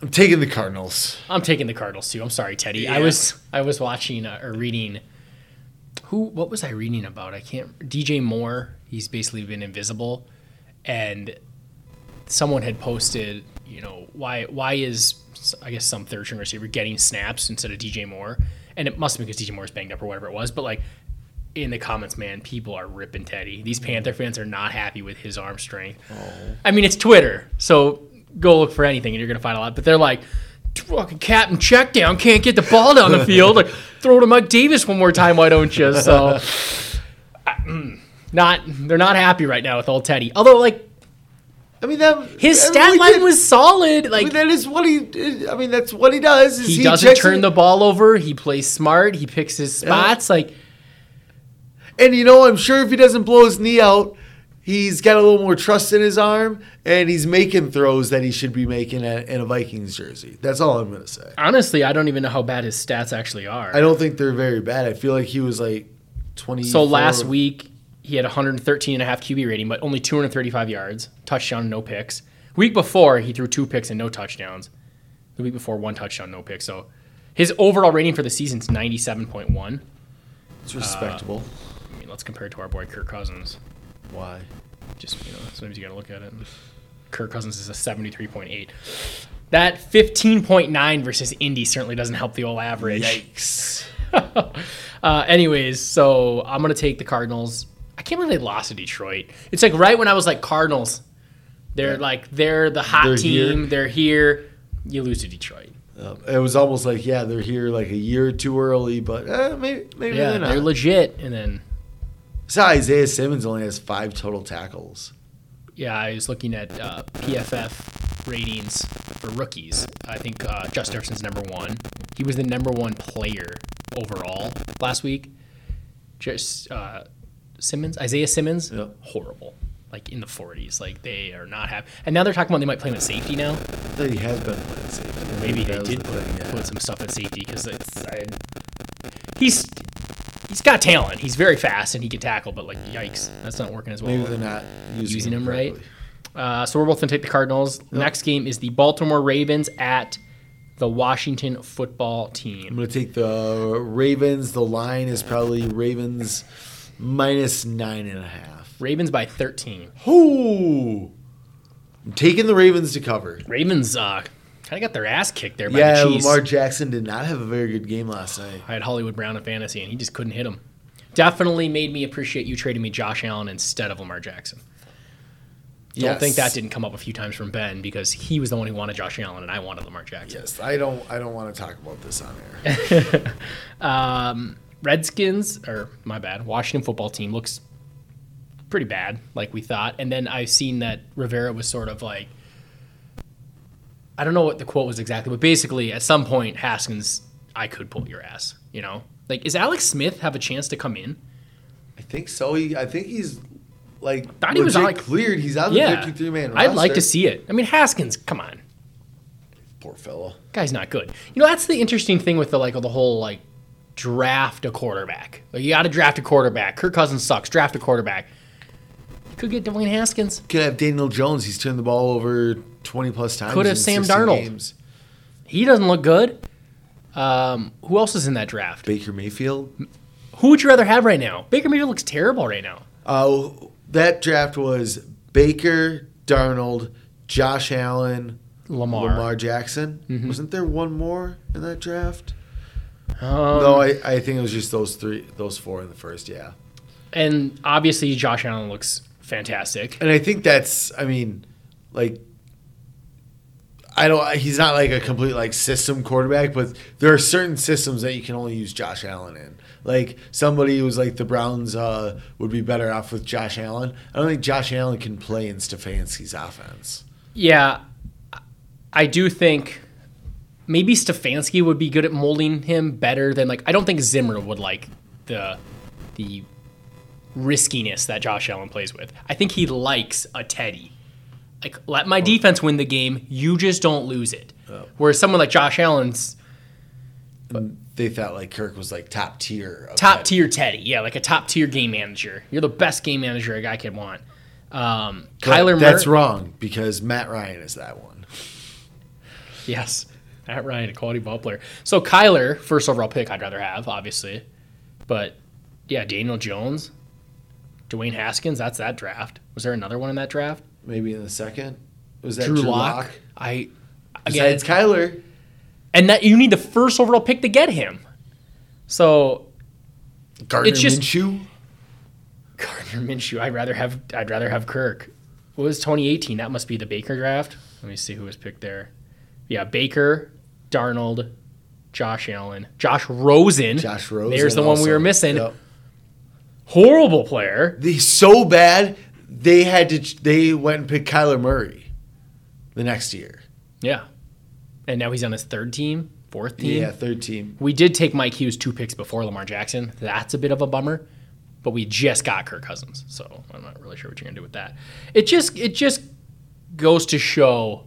I'm taking the Cardinals. I'm taking the Cardinals too. I'm sorry, Teddy. I was I was watching uh, or reading. Who? What was I reading about? I can't. DJ Moore. He's basically been invisible, and someone had posted. You know why? Why is I guess some third string receiver getting snaps instead of DJ Moore? And it must be because DJ Moore's banged up or whatever it was. But like in the comments, man, people are ripping Teddy. These Panther fans are not happy with his arm strength. I mean, it's Twitter, so go look for anything and you're gonna find a lot. But they're like, fucking captain check down, can't get the ball down the field. Like, throw to Mike Davis one more time, why don't you? So, I- mm, not they're not happy right now with old Teddy. Although, like I mean that his I stat mean, line that- was solid. I Like mean, that is what he. I mean, that's what he does. Is he, he, doesn't turn it- the ball over. He plays smart. He picks his spots. Like And you know, I'm sure if he doesn't blow his knee out, he's got a little more trust in his arm, and he's making throws that he should be making at, in a Vikings jersey. That's all I'm gonna say. honestly, I don't even know how bad his stats actually are. I don't think they're very bad. I feel like he was like 20. So last week he had 113 and a half QB rating, but only 235 yards, touchdown, no picks. Week before he threw two picks and no touchdowns. The week before one touchdown, no picks. So his overall rating for the season is 97.1. it's respectable. I mean, let's compare it to our boy Kirk Cousins. Why? Just you know, sometimes you got to look at it. Kirk Cousins is a 73.8. That 15.9 versus Indy certainly doesn't help the old average. Yikes! Uh, anyways, so I'm gonna take the Cardinals. I can't believe they lost to Detroit. It's like right when I was like Cardinals, they're like they're the hot They're team. here. They're here. You lose to Detroit. Um, it was almost like yeah, they're here like a year too early, but eh, maybe maybe Yeah, they're not. they're legit. And then so Isaiah Simmons only has five total tackles. yeah, I was looking at uh, PFF ratings for rookies. I think uh, Justin Jefferson's number one. He was the number one player overall last week. Just uh, Simmons, Isaiah Simmons, Yep. horrible. Like in the 40s, like they are not happy. And now they're talking about they might play him at safety now. He has been playing safety. Maybe they did the put, thing, yeah. put some stuff at safety because it's I, he's he's got talent. He's very fast and he can tackle, but like yikes, that's not working as well. Maybe they're not using, Using him right. Uh, so we're both gonna take the Cardinals. Next game is the Baltimore Ravens at the Washington Football team. I'm gonna take the Ravens. The line is probably Ravens minus nine and a half. Ravens by 13. Ooh. I'm taking the Ravens to cover. Ravens uh, kind of got their ass kicked there by Yeah, the Chiefs. Lamar Jackson did not have a very good game last night. I had Hollywood Brown in fantasy and he just couldn't hit him. Definitely made me appreciate you trading me Josh Allen instead of Lamar Jackson. Don't Yes. think that didn't come up a few times from Ben because he was the one who wanted Josh Allen and I wanted Lamar Jackson. Yes, I don't. I don't want to talk about this on air. Um, Redskins, or my bad, Washington football team looks pretty bad, like we thought. And then I've seen that Rivera was sort of like, I don't know what the quote was exactly, but basically at some point, Haskins, I could pull your ass. You know, like is Alex Smith have a chance to come in? I think so. He, I think he's like Thought he was on, like- cleared. He's out the Yeah, 53 man. I'd like to see it. I mean, Haskins, come on. Poor fellow. guy's not good. You know, that's the interesting thing with the like the whole like draft a quarterback. Like you got to draft a quarterback. Kirk Cousins sucks. Draft a quarterback. You could get Dwayne Haskins. Could have Daniel Jones. He's turned the ball over 20 plus times. Could have Sam Darnold. Games. He doesn't look good. Um, who else is in that draft? Baker Mayfield. Who would you rather have right now? Baker Mayfield looks terrible right now. Uh, that draft was Baker, Darnold, Josh Allen, Lamar. Lamar Jackson. Mm-hmm. Wasn't there one more in that draft? Um, no, I, I think it was just those three, those four in the first. Yeah, And obviously, Josh Allen looks fantastic. and I think that's. I mean, like, I don't. He's not like a complete like system quarterback, but there are certain systems that you can only use Josh Allen in. Like somebody who's like the Browns uh, would be better off with Josh Allen. I don't think Josh Allen can play in Stefanski's offense. Yeah, I do think maybe Stefanski would be good at molding him better than like I don't think Zimmer would like the the riskiness that Josh Allen plays with. I think he likes a Teddy. Like let my defense win the game, you just don't lose it. Whereas someone like Josh Allen's They thought like Kirk was like top tier. top tier Teddy, yeah, like a top tier game manager. You're the best game manager a guy could want. Um, But Kyler That's wrong because Matt Ryan is that one. Yes. Matt Ryan, a quality ball player. So Kyler, first overall pick, I'd rather have, obviously. But yeah, Daniel Jones, Dwayne Haskins, that's that draft. Was there another one in that draft? Maybe in the second. Was that Drew, Drew, Lock. I again, Besides Kyler, and that you need the first overall pick to get him. So Gardner It's just- Minshew. Gardner Minshew, I'd rather have I'd rather have Kirk. What was 2018? That must be the Baker draft. Let me see who was picked there. Yeah, Baker, Darnold, Josh Allen, Josh Rosen. Josh Rosen. There's the one we were missing. Yep. Horrible player. He's so bad they had to. They went and picked Kyler Murray the next year. Yeah. And now he's on his third team, fourth team. Yeah, third team. We did take Mike Hughes two picks before Lamar Jackson. That's a bit of a bummer. But we just got Kirk Cousins, so I'm not really sure what you're gonna do with that. It just it just goes to show,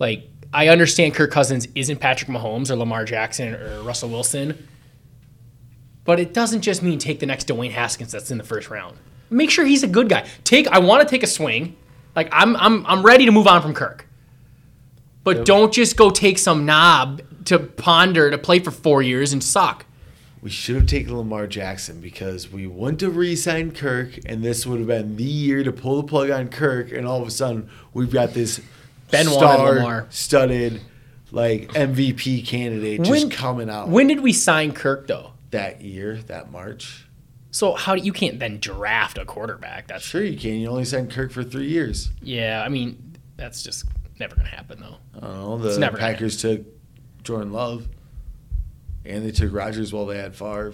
like I understand Kirk Cousins isn't Patrick Mahomes or Lamar Jackson or Russell Wilson, but it doesn't just mean take the next Dwayne Haskins that's in the first round. Make sure he's a good guy. Take I want to take a swing. Like I'm I'm I'm ready to move on from Kirk. But don't just go take some knob to ponder to play for four years and suck. We should have taken Lamar Jackson because we wouldn't have re-signed Kirk, and this would have been the year to pull the plug on Kirk. And all of a sudden, we've got this Ben wanted Lamar. star-studded, like MVP candidate just coming out When did we sign Kirk though? that year, that March. So how do you can't then draft a quarterback? That's Sure, you can. You only signed Kirk for three years. yeah. I mean, that's just never gonna happen though. I don't know. The never Packers took Jordan Love, and they took Rodgers while they had Favre.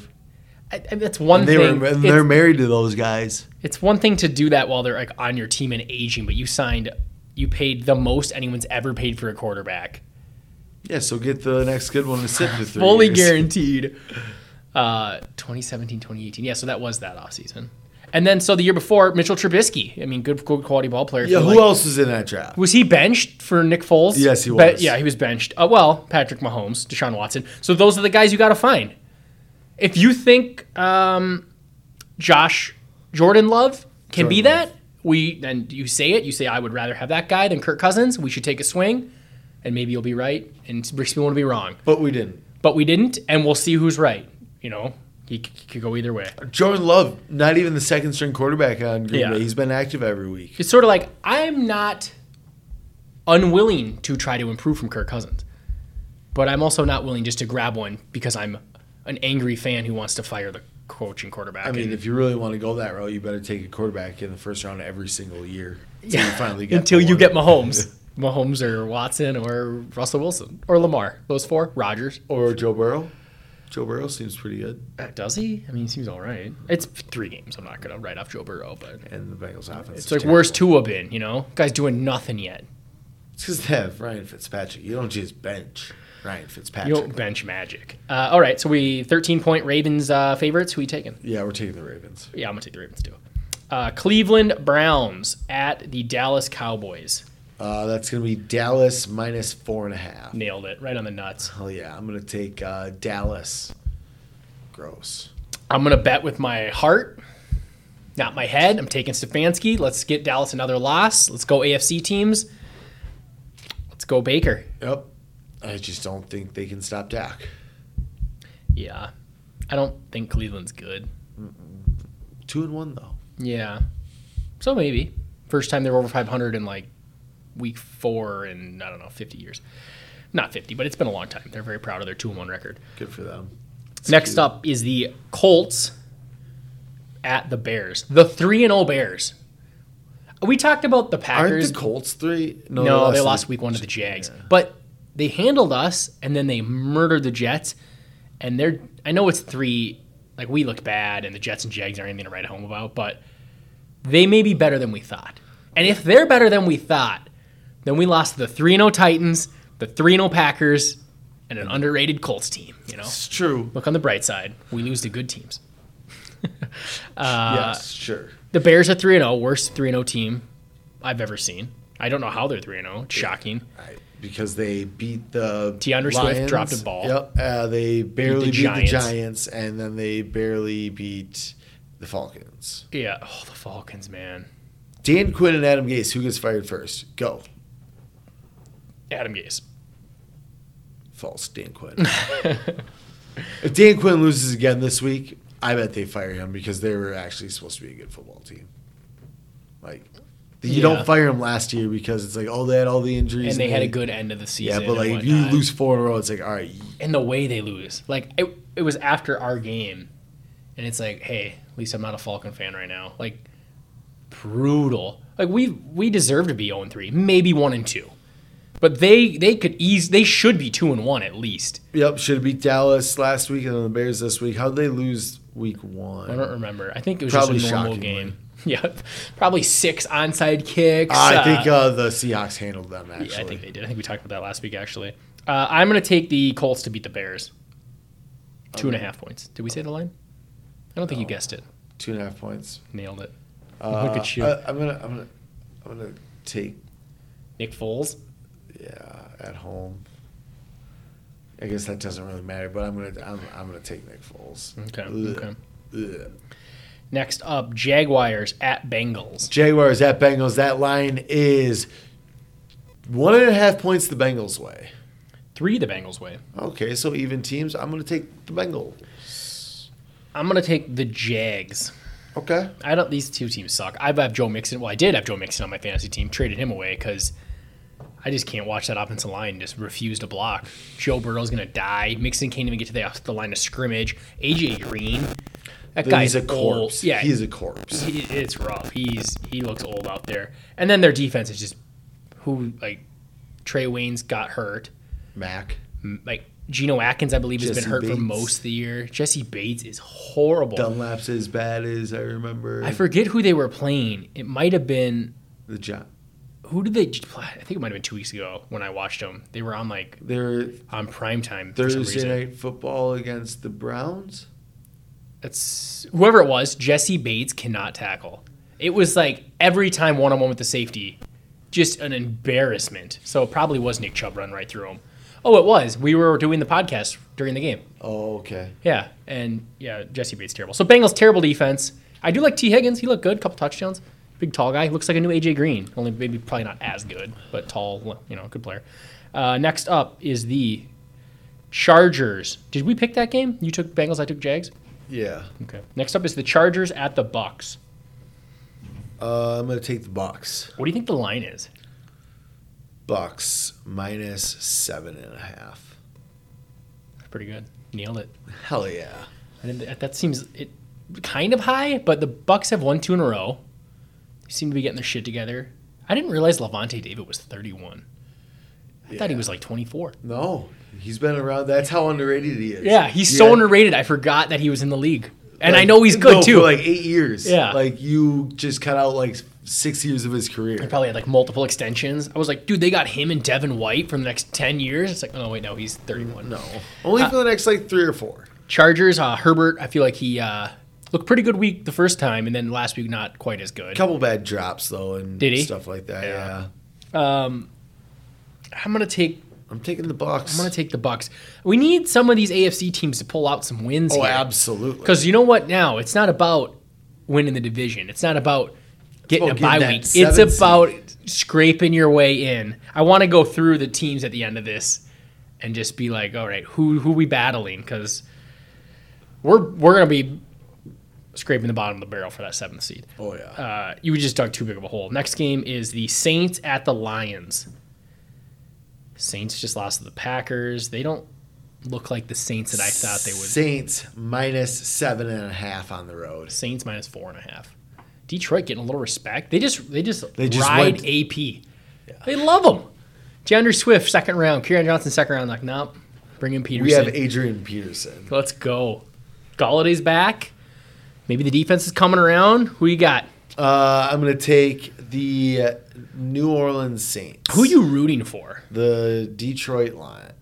I, I, that's one And they thing. were they're married to those guys. it's one thing to do that while they're like on your team and aging, but you signed, you paid the most anyone's ever paid for a quarterback, Yeah, so get the next good one to sit for three fully years. guaranteed. Uh, 2017, 2018. Yeah, so that was that offseason. And then so the year before, Mitchell Trubisky. I mean, good, good quality ball player. Yeah, who like- else was in that draft? Was he benched for Nick Foles? Yes, he was. yeah, he was benched. Uh, well, Patrick Mahomes, Deshaun Watson. So those are the guys you got to find. If you think um, Josh Jordan Love can be Love. that, we then you say it. You say I would rather have that guy than Kirk Cousins. We should take a swing, and maybe you'll be right, and Ricky will be wrong. But we didn't. But we didn't, and we'll see who's right. You know, he c- could go either way. Jordan Love, not even the second string quarterback on Green Yeah. Bay. He's been active every week. It's sort of like I'm not unwilling to try to improve from Kirk Cousins, but I'm also not willing just to grab one because I'm an angry fan who wants to fire the coach and quarterback. I mean, And if you really want to go that route, you better take a quarterback in the first round every single year. Until you finally get until you get Mahomes, Mahomes or Watson or Russell Wilson or Lamar, those four, Rodgers. or Joe Burrow. Joe Burrow seems pretty good, uh, Does he? I mean, he seems all right. It's three games. I'm not gonna write off Joe Burrow, but and the Bengals offense. it's like terrible. where's Tua been? You know, guy's doing nothing yet. It's because they have Ryan Fitzpatrick. You don't just bench Ryan You Fitzpatrick. don't bench magic. Uh, all right, so we 13 point Ravens uh, favorites. Who you taking? yeah, we're taking the Ravens. Yeah, I'm gonna take the Ravens too. Uh, Cleveland Browns at the Dallas Cowboys. Uh, that's going to be Dallas minus four and a half. Nailed it right on the nuts. Hell yeah, I'm going to take uh, Dallas. Gross. I'm gonna bet with my heart, not my head. I'm taking Stefanski. Let's get Dallas another loss. Let's go AFC teams. Let's go Baker. Yep. I just don't think they can stop Dak. Yeah, I don't think Cleveland's good. Two and one though. Yeah, so maybe first time they're over 500 in like week four in I don't know 50 years. Not 50, but it's been a long time. They're very proud of their two and one record. Good for them. Next cute. up is the Colts at the Bears. The 3 and 0 Bears. We talked about the Packers. Aren't the Colts three? no, they lost week one to the Jags, but they handled us, and then they murdered the Jets. And they're I know it's three. Like we look bad, and the Jets and Jags aren't anything to write home about, but they may be better than we thought. And if they're better than we thought, then we lost the three and 0 Titans, the three and 0 Packers, and an underrated Colts team. You know, It's true. look on the bright side. We lose to good teams. yes, sure. The Bears are 3 0, worst 3 0 team I've ever seen. I don't know how they're 3 0. It's shocking. Right, because they beat the D'Andre Swift dropped a ball. Yep, uh, they barely beat, Giants. the Giants, and then they barely beat the Falcons. Yeah. Oh, the Falcons, man. Dan Quinn and Adam Gase, who gets fired first? Go. Adam Gase. False, Dan Quinn. if Dan Quinn loses again this week, I bet they fire him because they were actually supposed to be a good football team. Like, you Yeah. don't fire him last year because it's like, oh, they had all the injuries. And they had a good end of the season. Yeah, but like if you lose four in a row, it's like, all right, and the way they lose, like it, it was after our game, and it's like, hey, at least I'm not a Falcon fan right now. Like brutal. Like we we deserve to be 0 3, maybe 1 and 2. But they they could ease they should be 2 and 1 at least. Yep, should have beat Dallas last week and then the Bears this week. How'd they lose week one? I don't remember. I think it was Probably just a normal shockingly. game. Yeah, probably six onside kicks. I uh, think uh, the Seahawks handled them actually. yeah, I think they did. I think we talked about that last week actually. Uh, I'm going to take the Colts to beat the Bears. Two and a half points. Did we say the line? I don't think you guessed it. Two and a half points. Nailed it. Uh, Look at you. I, am gonna, I'm gonna, I'm gonna take Nick Foles. yeah at home. I guess that doesn't really matter, but I'm gonna, I'm, I'm gonna take Nick Foles. Okay. Ugh. Okay. Ugh. Next up, Jaguars at Bengals. Jaguars at Bengals. That line is one and a half points the Bengals way. Three the Bengals way. Okay, so even teams. I'm gonna take the Bengals. I'm gonna take the Jags. Okay. I don't. These two teams suck. I have Joe Mixon. Well, I did have Joe Mixon on my fantasy team. Traded him away because I just can't watch that offensive line just refuse to block. Joe Burrow's gonna die. Mixon can't even get to the, the line of scrimmage. AJ Green, that guy's a old. corpse. Yeah, he's a corpse. he, it's rough. He's he looks old out there. And then their defense is just who like Trae Waynes got hurt. Mac. Like Geno Atkins, I believe, has been hurt for most of the year. Jessie Bates is horrible. Dunlap's as bad as I remember. I forget who they were playing. It might have been the job. who did they play? I think it might have been two weeks ago when I watched them. They were on like They're on prime time Thursday night football against the Browns. That's whoever it was. Jessie Bates cannot tackle. It was like every time one on one with the safety, just an embarrassment. So it probably was Nick Chubb run right through him. Oh, it was. We were doing the podcast during the game. Oh, okay. Yeah, and yeah, Jessie Bates terrible. So Bengals terrible defense. I do like Tee Higgins. He looked good, couple touchdowns. Big tall guy. Looks like a new AJ Green. Only maybe probably not as good, but tall. You know, good player. Uh, next up is the Chargers. Did we pick that game? You took Bengals. I took Jags. Yeah. Okay. Next up is the Chargers at the Bucks. Uh, I'm gonna take the Bucks. What do you think the line is? Bucks minus seven and a half. Pretty good. Nailed it. Hell yeah. I didn't, that seems it kind of high, but the Bucks have won two in a row. They seem to be getting their shit together. I didn't realize Lavonte David was 31. I thought he was like 24. No, he's been around. That's how underrated he is. Yeah, he's so underrated. I forgot that he was in the league, and I know he's good no, too. For like eight years. Yeah. Like you just cut out like six years of his career. He probably had like multiple extensions. I was like, dude, they got him and Devin White for the next 10 years. It's like, oh wait, no, he's 31. No, only for the next like three or four. Chargers, uh, Herbert. I feel like he uh, looked pretty good week the first time, and then last week not quite as good. Couple bad drops though, and Did he? stuff like that. Yeah. Yeah. I'm gonna take. I'm taking the Bucks. I'm gonna take the Bucks. We need some of these AFC teams to pull out some wins Oh, here. absolutely. Because you know what? Now it's not about winning the division. It's not about getting a bye week. It's about scraping your way in. I want to go through the teams at the end of this and just be like, all right, who who we battling? Because we're we're gonna be scraping the bottom of the barrel for that seventh seed. Oh yeah. Uh, you just dug too big of a hole. Next game is the Saints at the Lions. Saints just lost to the Packers. They don't look like the Saints that I thought they would. Saints minus seven and a half on the road. Saints minus four and a half. Detroit getting a little respect. They just they just, They just ride went- AP. They love him. D'Andre Swift second round, Kerryon Johnson second round. Like nope, bring in Peterson. We have Adrian Peterson. Let's go. Golladay's back. Maybe the defense is coming around. Who you got? Uh, I'm going to take the uh, New Orleans Saints. Who are you rooting for? The Detroit Lions.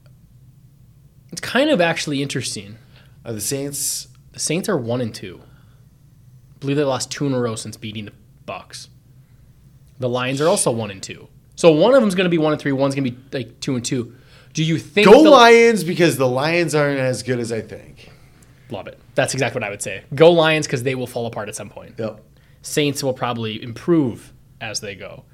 It's kind of actually interesting. Are the Saints? The Saints are one and two. I believe they lost two in a row since beating the Bucks. The Lions are also one and two. So one of them's going to be one and three. One's going to be like two and two. Do you think Go the- Lions because the Lions aren't as good as I think. Love it. That's exactly what I would say. Go Lions because they will fall apart at some point. Yep. Saints will probably improve as they go.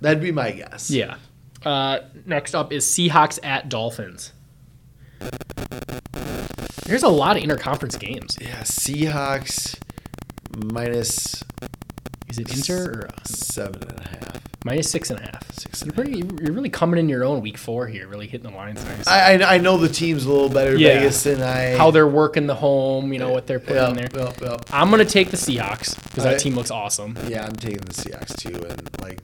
That'd be my guess. Yeah. Uh, next up is Seahawks at Dolphins. There's a lot of interconference games. Yeah. Seahawks minus Is it inter or uh, seven and a half. minus six and a half? Six You're, and a half. you're really coming in your own week four here, really hitting the lines nice. I, I I know the team's a little better Yeah. Vegas than I. How they're working the home, you know, what they're putting Yep, there. yep, yep. I'm going to take the Seahawks because that team looks awesome. Yeah, I'm taking the Seahawks too, and like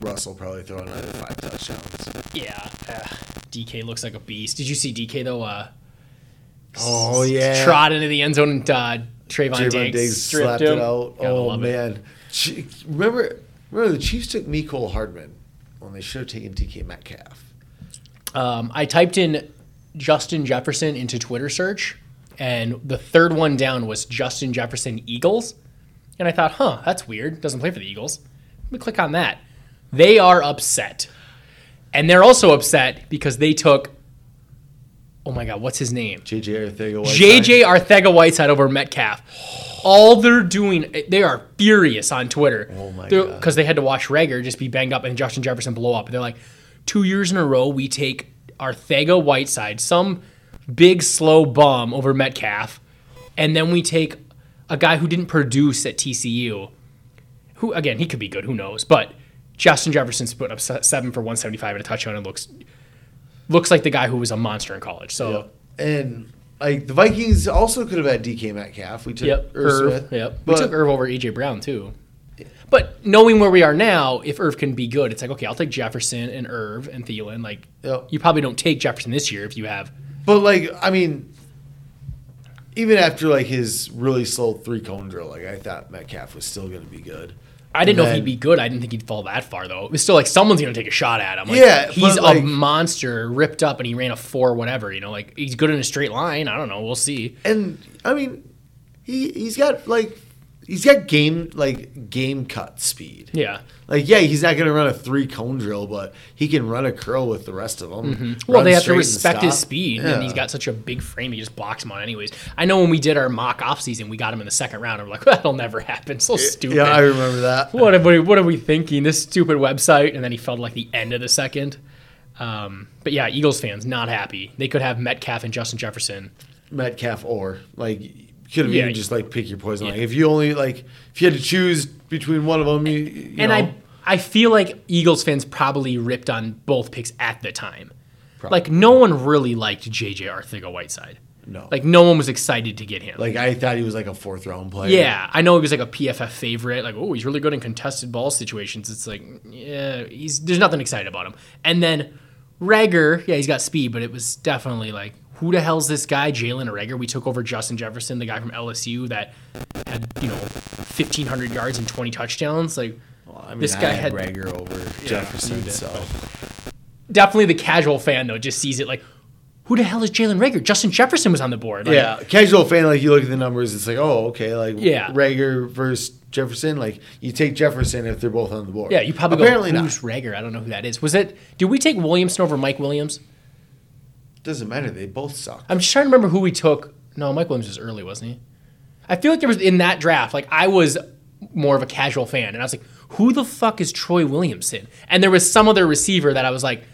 Russell probably throwing another five touchdowns. Yeah. Uh, DK looks like a beast. Did you see DK, though? Uh, Oh yeah, trot into the end zone and uh, Trayvon, Trevon Diggs, Diggs slapped him. it out. Gotta oh man, it. Remember remember the Chiefs took Mecole Hardman when they should have taken DK Metcalf. Um, I typed in Justin Jefferson into Twitter search, and the third one down was Justin Jefferson Eagles. And I thought, huh, that's weird. Doesn't play for the Eagles. Let me click on that. They are upset. And they're also upset because they took, oh my God, what's his name? JJ Arcega. Whiteside. JJ Arcega Whiteside over Metcalf. All they're doing, they are furious on Twitter. Oh my God. Because they had to watch Reagor just be banged up and Justin Jefferson blow up. They're like, two years in a row, we take Arcega Whiteside, some big slow bum over Metcalf, and then we take a guy who didn't produce at TCU. Who again, he could be good, who knows? But Justin Jefferson's put up seven for 175 and a touchdown and looks looks like the guy who was a monster in college. So. and like the Vikings also could have had DK Metcalf. We took Yep, Irv Irv. Smith. Yep, we took Irv over AJ Brown too. But knowing where we are now, if Irv can be good, it's like okay, I'll take Jefferson and Irv and Thielen. Like Yep. you probably don't take Jefferson this year if you have. But like, I mean, even after like his really slow three cone drill, like I thought Metcalf was still going to be good. I didn't know if he'd be good. I didn't think he'd fall that far though. It was still like someone's gonna take a shot at him. Like, Yeah, he's like- a monster, ripped up, and he ran a four, whatever. You know, like he's good in a straight line. I don't know. We'll see. And I mean, he he's got like he's got game like game cut speed. Yeah. Like yeah, he's not going to run a three cone drill, but he can run a curl with the rest of them. Mm-hmm. Well, they have to respect his speed, Yeah. and he's got such a big frame. He just blocks him on anyways. I know when we did our mock off season, we got him in the second round. and we're like, that'll never happen. So stupid. Yeah, I remember that. what are we, what are we thinking? This stupid website, and then he fell to like the end of the second. Um, but yeah, Eagles fans not happy. They could have Metcalf and Justin Jefferson. Metcalf or like could have Yeah. even just like pick your poison. Yeah. Like if you only like if you had to choose between one of them, you, you and know, I I feel like Eagles fans probably ripped on both picks at the time. Probably. Like no one really liked JJ Arcega Whiteside. no, Like no one was excited to get him. like I thought he was like a fourth round player. Yeah, I know he was like a PFF favorite. Like, oh, he's really good in contested ball situations. It's like, yeah, he's there's nothing excited about him. And then Reagor, yeah, he's got speed, but it was definitely like, who the hell's this guy, Jalen Reagor? We took over Justin Jefferson, the guy from LSU that had you know 1,500 yards and 20 touchdowns. Like, Well, I mean, This I guy had had- Reagor over you Jefferson, did, so definitely the casual fan though just sees it like, who the hell is Jalen Reagor? Justin Jefferson was on the board. Like, yeah, casual fan like you look at the numbers, it's like oh okay, like Yeah. Reagor versus Jefferson, like you take Jefferson if they're both on the board. Yeah, you probably apparently go, not. Reagor? I don't know who that is. Was it? Did we take Williamson over Mike Williams? Doesn't matter, they both suck. I'm just trying to remember who we took. No, Mike Williams was early, wasn't he? I feel like there was in that draft. Like I was more of a casual fan, and I was like, "Who the fuck is Troy Williamson?" And there was some other receiver that I was like,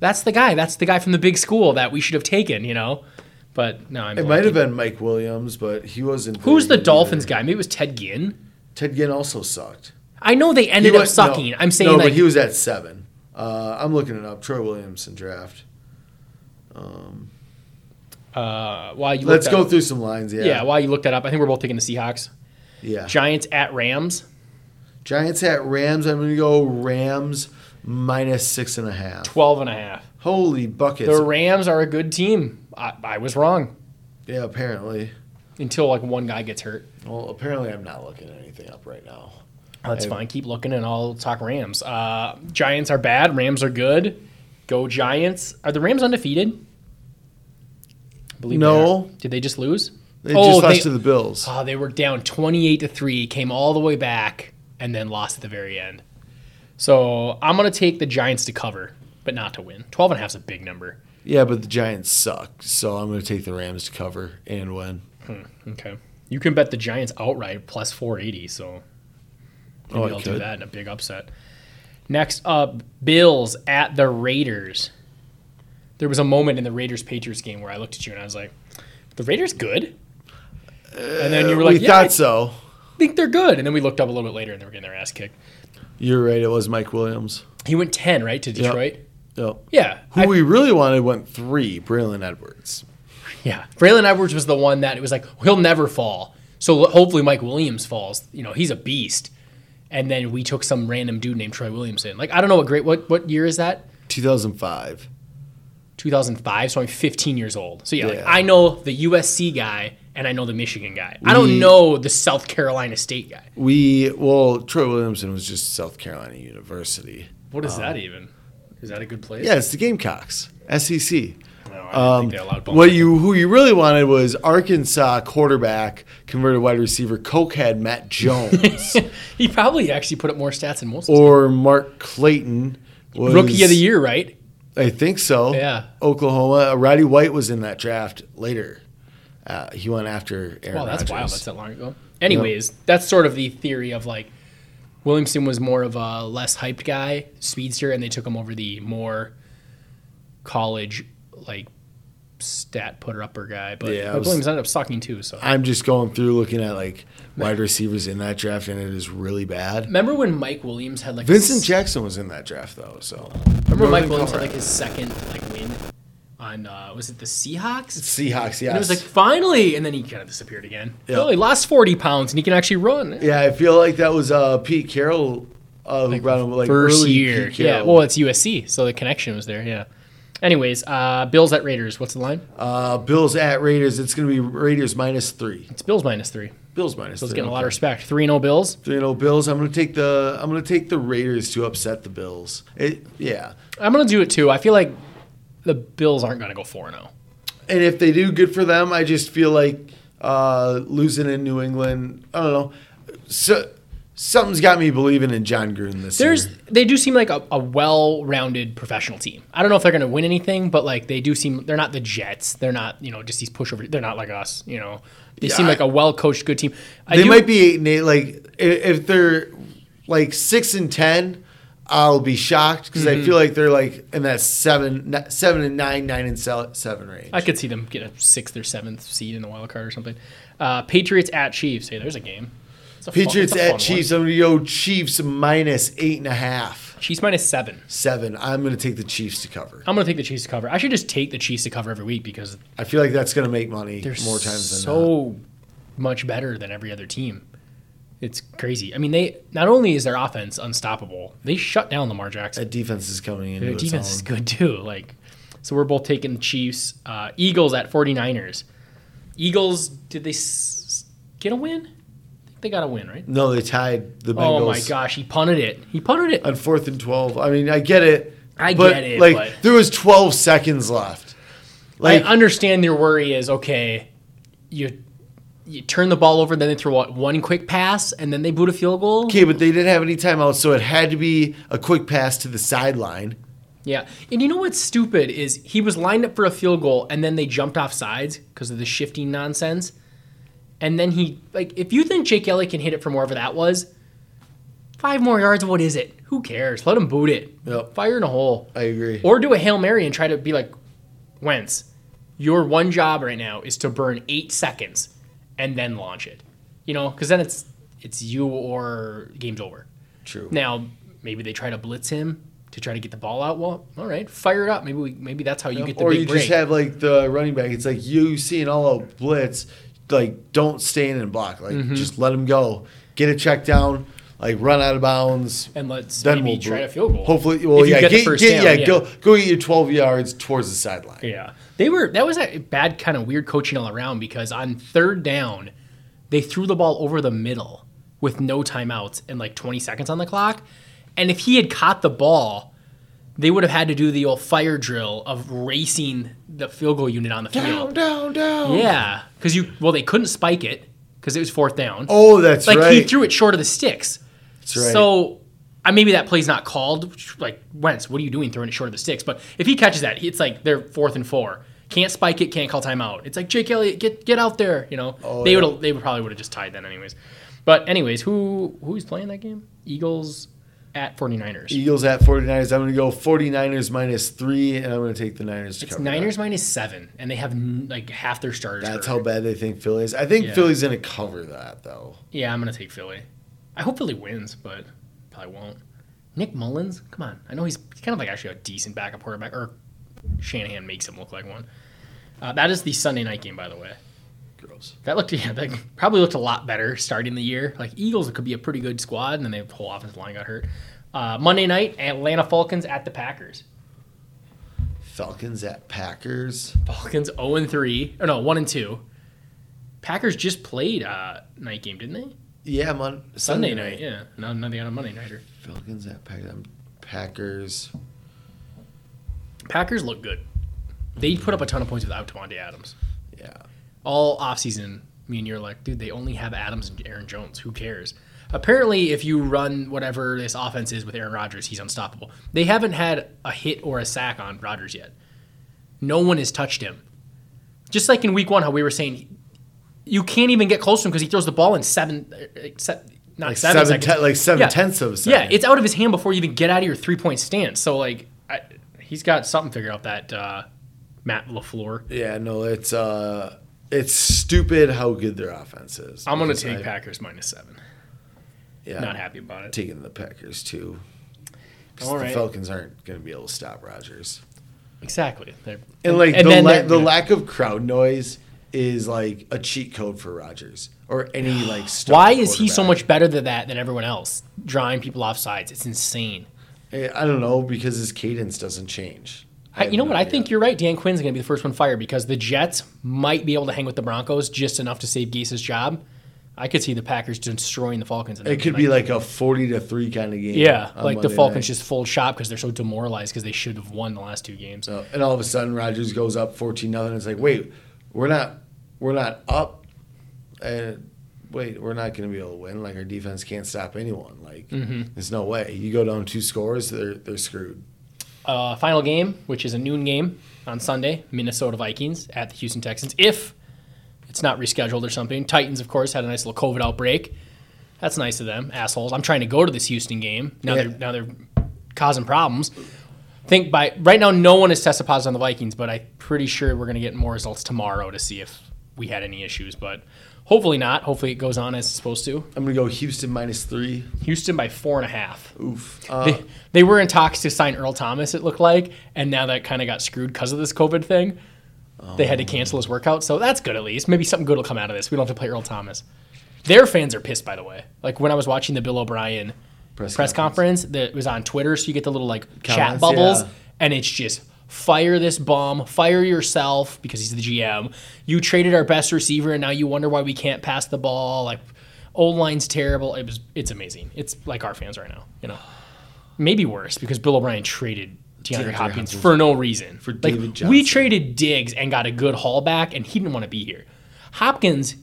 "That's the guy. That's the guy from the big school that we should have taken." You know, but no, I'm It might have been Mike Williams, but he wasn't. Who's the Dolphins either. guy? Maybe it was Ted Ginn. Ted Ginn also sucked. I know they ended He up sucking. no, I'm saying no, like but he was at seven. Uh, I'm looking it up. Troy Williamson draft. Uh, while you Let's go that- through some lines. Yeah. Yeah, while you looked that up, I think we're both taking the Seahawks. Yeah. Giants at Rams. Giants at Rams. I'm going to go Rams minus six and a half. 12 and a half. Holy buckets. The Rams are a good team. I, I was wrong yeah, apparently. until like one guy gets hurt. Well, apparently I'm not looking anything up right now. That's I- fine. Keep looking, and I'll talk Rams. Uh, Giants are bad. Rams are good. Go Giants. Are the Rams undefeated? Believe No. are. Did they just lose? They Oh, just lost they- to the Bills. Oh, they were down 28 to 3, came all the way back, and then lost at the very end. So I'm going to take the Giants to cover, but not to win. 12 and a half is a big number. Yeah, but the Giants suck. So I'm going to take the Rams to cover and win. Hmm, okay. You can bet the Giants outright plus 480, so maybe Oh, I'll do that in a big upset. Next up, Bills at the Raiders. There was a moment in the Raiders Patriots game where I looked at you and I was like, "The Raiders good?" And then you were uh, like, we "Yeah, thought so. I so. think they're good." And then we looked up a little bit later and they were getting their ass kicked. You're right. It was Mike Williams. He went 10, right, to Detroit? Yep. Yeah. Who I- we really wanted went three. Braylon Edwards. Yeah, Braylon Edwards was the one that it was like he'll never fall. So l- hopefully Mike Williams falls. You know, he's a beast. And then we took some random dude named Troy Williamson. Like I don't know what great what what year is that? 2005. 2005. So I'm 15 years old. So yeah, like I know the USC guy and I know the Michigan guy. I don't know the South Carolina State guy. We well, Troy Williamson was just South Carolina University. What is that even? Is that a good place? Yeah, it's the Gamecocks, SEC. No, Um, think they're allowed. bump. what you who you really wanted was Arkansas quarterback converted wide receiver cokehead Matt Jones he probably actually put up more stats than most. or Mark Clayton. Was, Rookie of the year, right? I think so. Yeah. Oklahoma. Uh, Roddy White was in that draft later. Uh, he went after Aaron Wow, that's Rodgers. wild. That's that long ago. Anyways, that's sort of the theory of like Williamson was more of a less hyped guy, speedster, and they took him over the more college like stat putter upper guy. But Yeah, was- Williams ended up sucking too. So I'm just going through looking at like wide receivers in that draft, and it is really bad. remember when Mike Williams had like Vincent his, Jackson was in that draft though, so remember Mike Williams had like his second like win on uh, was it the Seahawks? Seahawks. Yes. And it was like finally, and then he kind of disappeared again. Yeah. Well, he lost forty pounds and he can actually run. yeah, I feel like that was uh, Pete Carroll. Uh, who brought him like first year. Yeah, well, it's USC, so the connection was there. Yeah. Anyways, uh, Bills at Raiders. What's the line? Uh, Bills at Raiders. It's going to be Raiders minus three. It's Bills minus three. Bills minus Bills three. getting a lot of respect. Three and zero Bills. Three and oh Bills. I'm going to take the. I'm going to take the Raiders to upset the Bills. It, yeah, I'm gonna do it too. I feel like the Bills aren't gonna go four and oh. zero. and if they do, good for them. I just feel like uh, losing in New England. I don't know. So something's got me believing in Jon Gruden this There's year. they do seem like a, a well-rounded professional team. I don't know if they're gonna win anything, but like they do seem they're not the Jets. They're not you know just these pushover. They're not like us. You know they Yeah, seem like a well-coached good team. I They do- might be eight and eight. Like if they're like six and ten, I'll be shocked because Mm-hmm. I feel like they're like in that seven, seven and nine, nine and seven range. I could see them get a sixth or seventh seed in the wild card or something. Uh, Patriots at Chiefs. Hey, there's a game. It's Patriots fun at one. Chiefs. I'm gonna go Chiefs minus eight and a half. Chiefs minus seven. Seven. I'm gonna take the Chiefs to cover. I'm gonna take the Chiefs to cover. I should just take the Chiefs to cover every week because I feel like that's gonna make money more times than not. so much better than every other team. It's crazy. I mean, they not only is their offense unstoppable, they shut down Lamar Jackson. That defense is coming into Their defense is good too. Like, so we're both taking the Chiefs. Uh, Eagles at 49ers. Eagles, did they s- get a win? They got a win, right? No, they tied the Bengals. Oh my gosh, he punted it. He punted it. On fourth and twelve. I mean, I get it. I but, get it, Like but- there was 12 seconds left. Like I understand your worry is okay. You you turn the ball over, then they throw what one quick pass, and then they boot a field goal. okay, but they didn't have any timeouts, so it had to be a quick pass to the sideline. Yeah, and you know what's stupid is he was lined up for a field goal, and then they jumped off sides because of the shifting nonsense. And then he like, if you think Jake Elliott can hit it from wherever that was, five more yards. What is it? Who cares? Let him boot it. Yep. Fire in a hole. I agree. Or do a Hail Mary and try to be like, Wentz, your one job right now is to burn eight seconds and then launch it. You know, because then it's it's you or game's over. True. Now maybe they try to blitz him to try to get the ball out. Well, all right, fire it up. Maybe we maybe that's how you get the or you break. just have like the running back. It's like you see an all out blitz. Like don't stay in and block. Like Mm-hmm. just let him go. Get a check down. Like run out of bounds. And let's then maybe we'll try a field goal. Hopefully, well, yeah, get get, first get- down, yeah, yeah. go go get your 12 yards towards the sideline. Yeah, they were. That was a bad kind of weird coaching all around because on third down, they threw the ball over the middle with no timeouts and like 20 seconds on the clock. And if he had caught the ball, they would have had to do the old fire drill of racing the field goal unit on the Down, field. down, down. Down. Yeah, because you well they couldn't spike it because it was fourth down. Oh, that's like right. he threw it short of the sticks. That's right. So, uh, maybe that play's not called. Like Wentz, what are you doing throwing it short of the sticks? But if he catches that, it's like they're fourth and four. Can't spike it. Can't call timeout. It's like Jake Elliott, get get out there. You know, Oh, they yeah. would they probably would have just tied then anyways. But anyways, who who's playing that game? Eagles at 49ers. Eagles at 49ers. I'm going to go 49ers minus three, and I'm going to take the Niners to It's cover. Niners minus seven, and they have like half their starters. That's hurt. how bad they think Philly is. I think Yeah. Philly's going to cover that, though. Yeah, I'm gonna take Philly. I hope Philly wins, but probably won't. Nick Mullens, come on. I know he's kind of like actually a decent backup quarterback, or Shanahan makes him look like one. Uh, that is the Sunday night game, by the way. Gross. That looked yeah, that probably looked a lot better starting the year. Like Eagles could be a pretty good squad, and then the whole offensive line got hurt. Uh, Monday night, Atlanta Falcons at the Packers. Falcons at Packers. Falcons 0 and 3. Or no, 1 and 2. Packers just played a night game, didn't they? Yeah, mon- Sunday, night, yeah. No, nothing on a Monday nighter. Falcons at Packers. Packers. Packers look good. They put up a ton of points without Davante Adams. All offseason, me and you're like, dude, they only have Adams and Aaron Jones. Who cares? Apparently, if you run whatever this offense is with Aaron Rodgers, he's unstoppable. They haven't had a hit or a sack on Rodgers yet. No one has touched him. Just like in week one, how we were saying, you can't even get close to him because he throws the ball in seven, uh, not Like seven, seven, seconds. like seven Yeah. tenths of a second. Yeah, it's out of his hand before you even get out of your three point stance. So like, I, he's got something figured out. That uh, Matt LaFleur. Yeah, no, it's uh, it's stupid how good their offense is. I'm gonna take I- Packers minus seven. Yeah, Not happy about it. taking the Packers too. All the right. Falcons aren't going to be able to stop Rodgers. Exactly. They're- And like and the, la- the yeah. lack of crowd noise is like a cheat code for Rodgers or any like. Why is he so much better than that than everyone else? Drawing people off sides. It's insane. I don't know because his cadence doesn't change. I, you know no what? I think you're right. Dan Quinn's going to be the first one fired because the Jets might be able to hang with the Broncos just enough to save Gase's job. I could see the Packers destroying the Falcons. it could be like a forty to three kind of game. yeah, like the Falcons night. just full shop because they're so demoralized because they should have won the last two games. So, and all of a sudden, Rodgers goes up fourteen nothing. It's like, wait, we're not, we're not up, and wait, we're not going to be able to win. Like our defense can't stop anyone. Like Mm-hmm. there's no way. You go down two scores, they're they're screwed. Uh, final game, which is a noon game on Sunday, Minnesota Vikings at the Houston Texans. If it's not rescheduled or something, Titans, of course, had a nice little COVID outbreak. That's nice of them, assholes. I'm trying to go to this Houston game now. Yeah. They're now they're causing problems. Think by right now, no one has tested positive on the Vikings, but I'm pretty sure we're going to get more results tomorrow to see if we had any issues. But hopefully not. Hopefully it goes on as it's supposed to. I'm going to go Houston minus three. Houston by four and a half. Oof. Uh, They, they were in talks to sign Earl Thomas, it looked like, and now that kind of got screwed because of this COVID thing. They had to cancel his workout, so that's good at least. Maybe something good will come out of this. We don't have to play Earl Thomas. Their fans are pissed, by the way. Like when I was watching the Bill O'Brien Press press, conference. conference that was on Twitter, so you get the little like chat bubbles, yeah. and it's just fire this bum, fire yourself because he's the GM. You traded our best receiver, and now you wonder why we can't pass the ball. Like old line's terrible. It was it's amazing. It's like our fans right now, you know. Maybe worse because Bill O'Brien traded DeAndre, DeAndre Hopkins Hopkins. for no reason. For like, David We traded Diggs and got a good haul back, and he didn't want to be here. Hopkins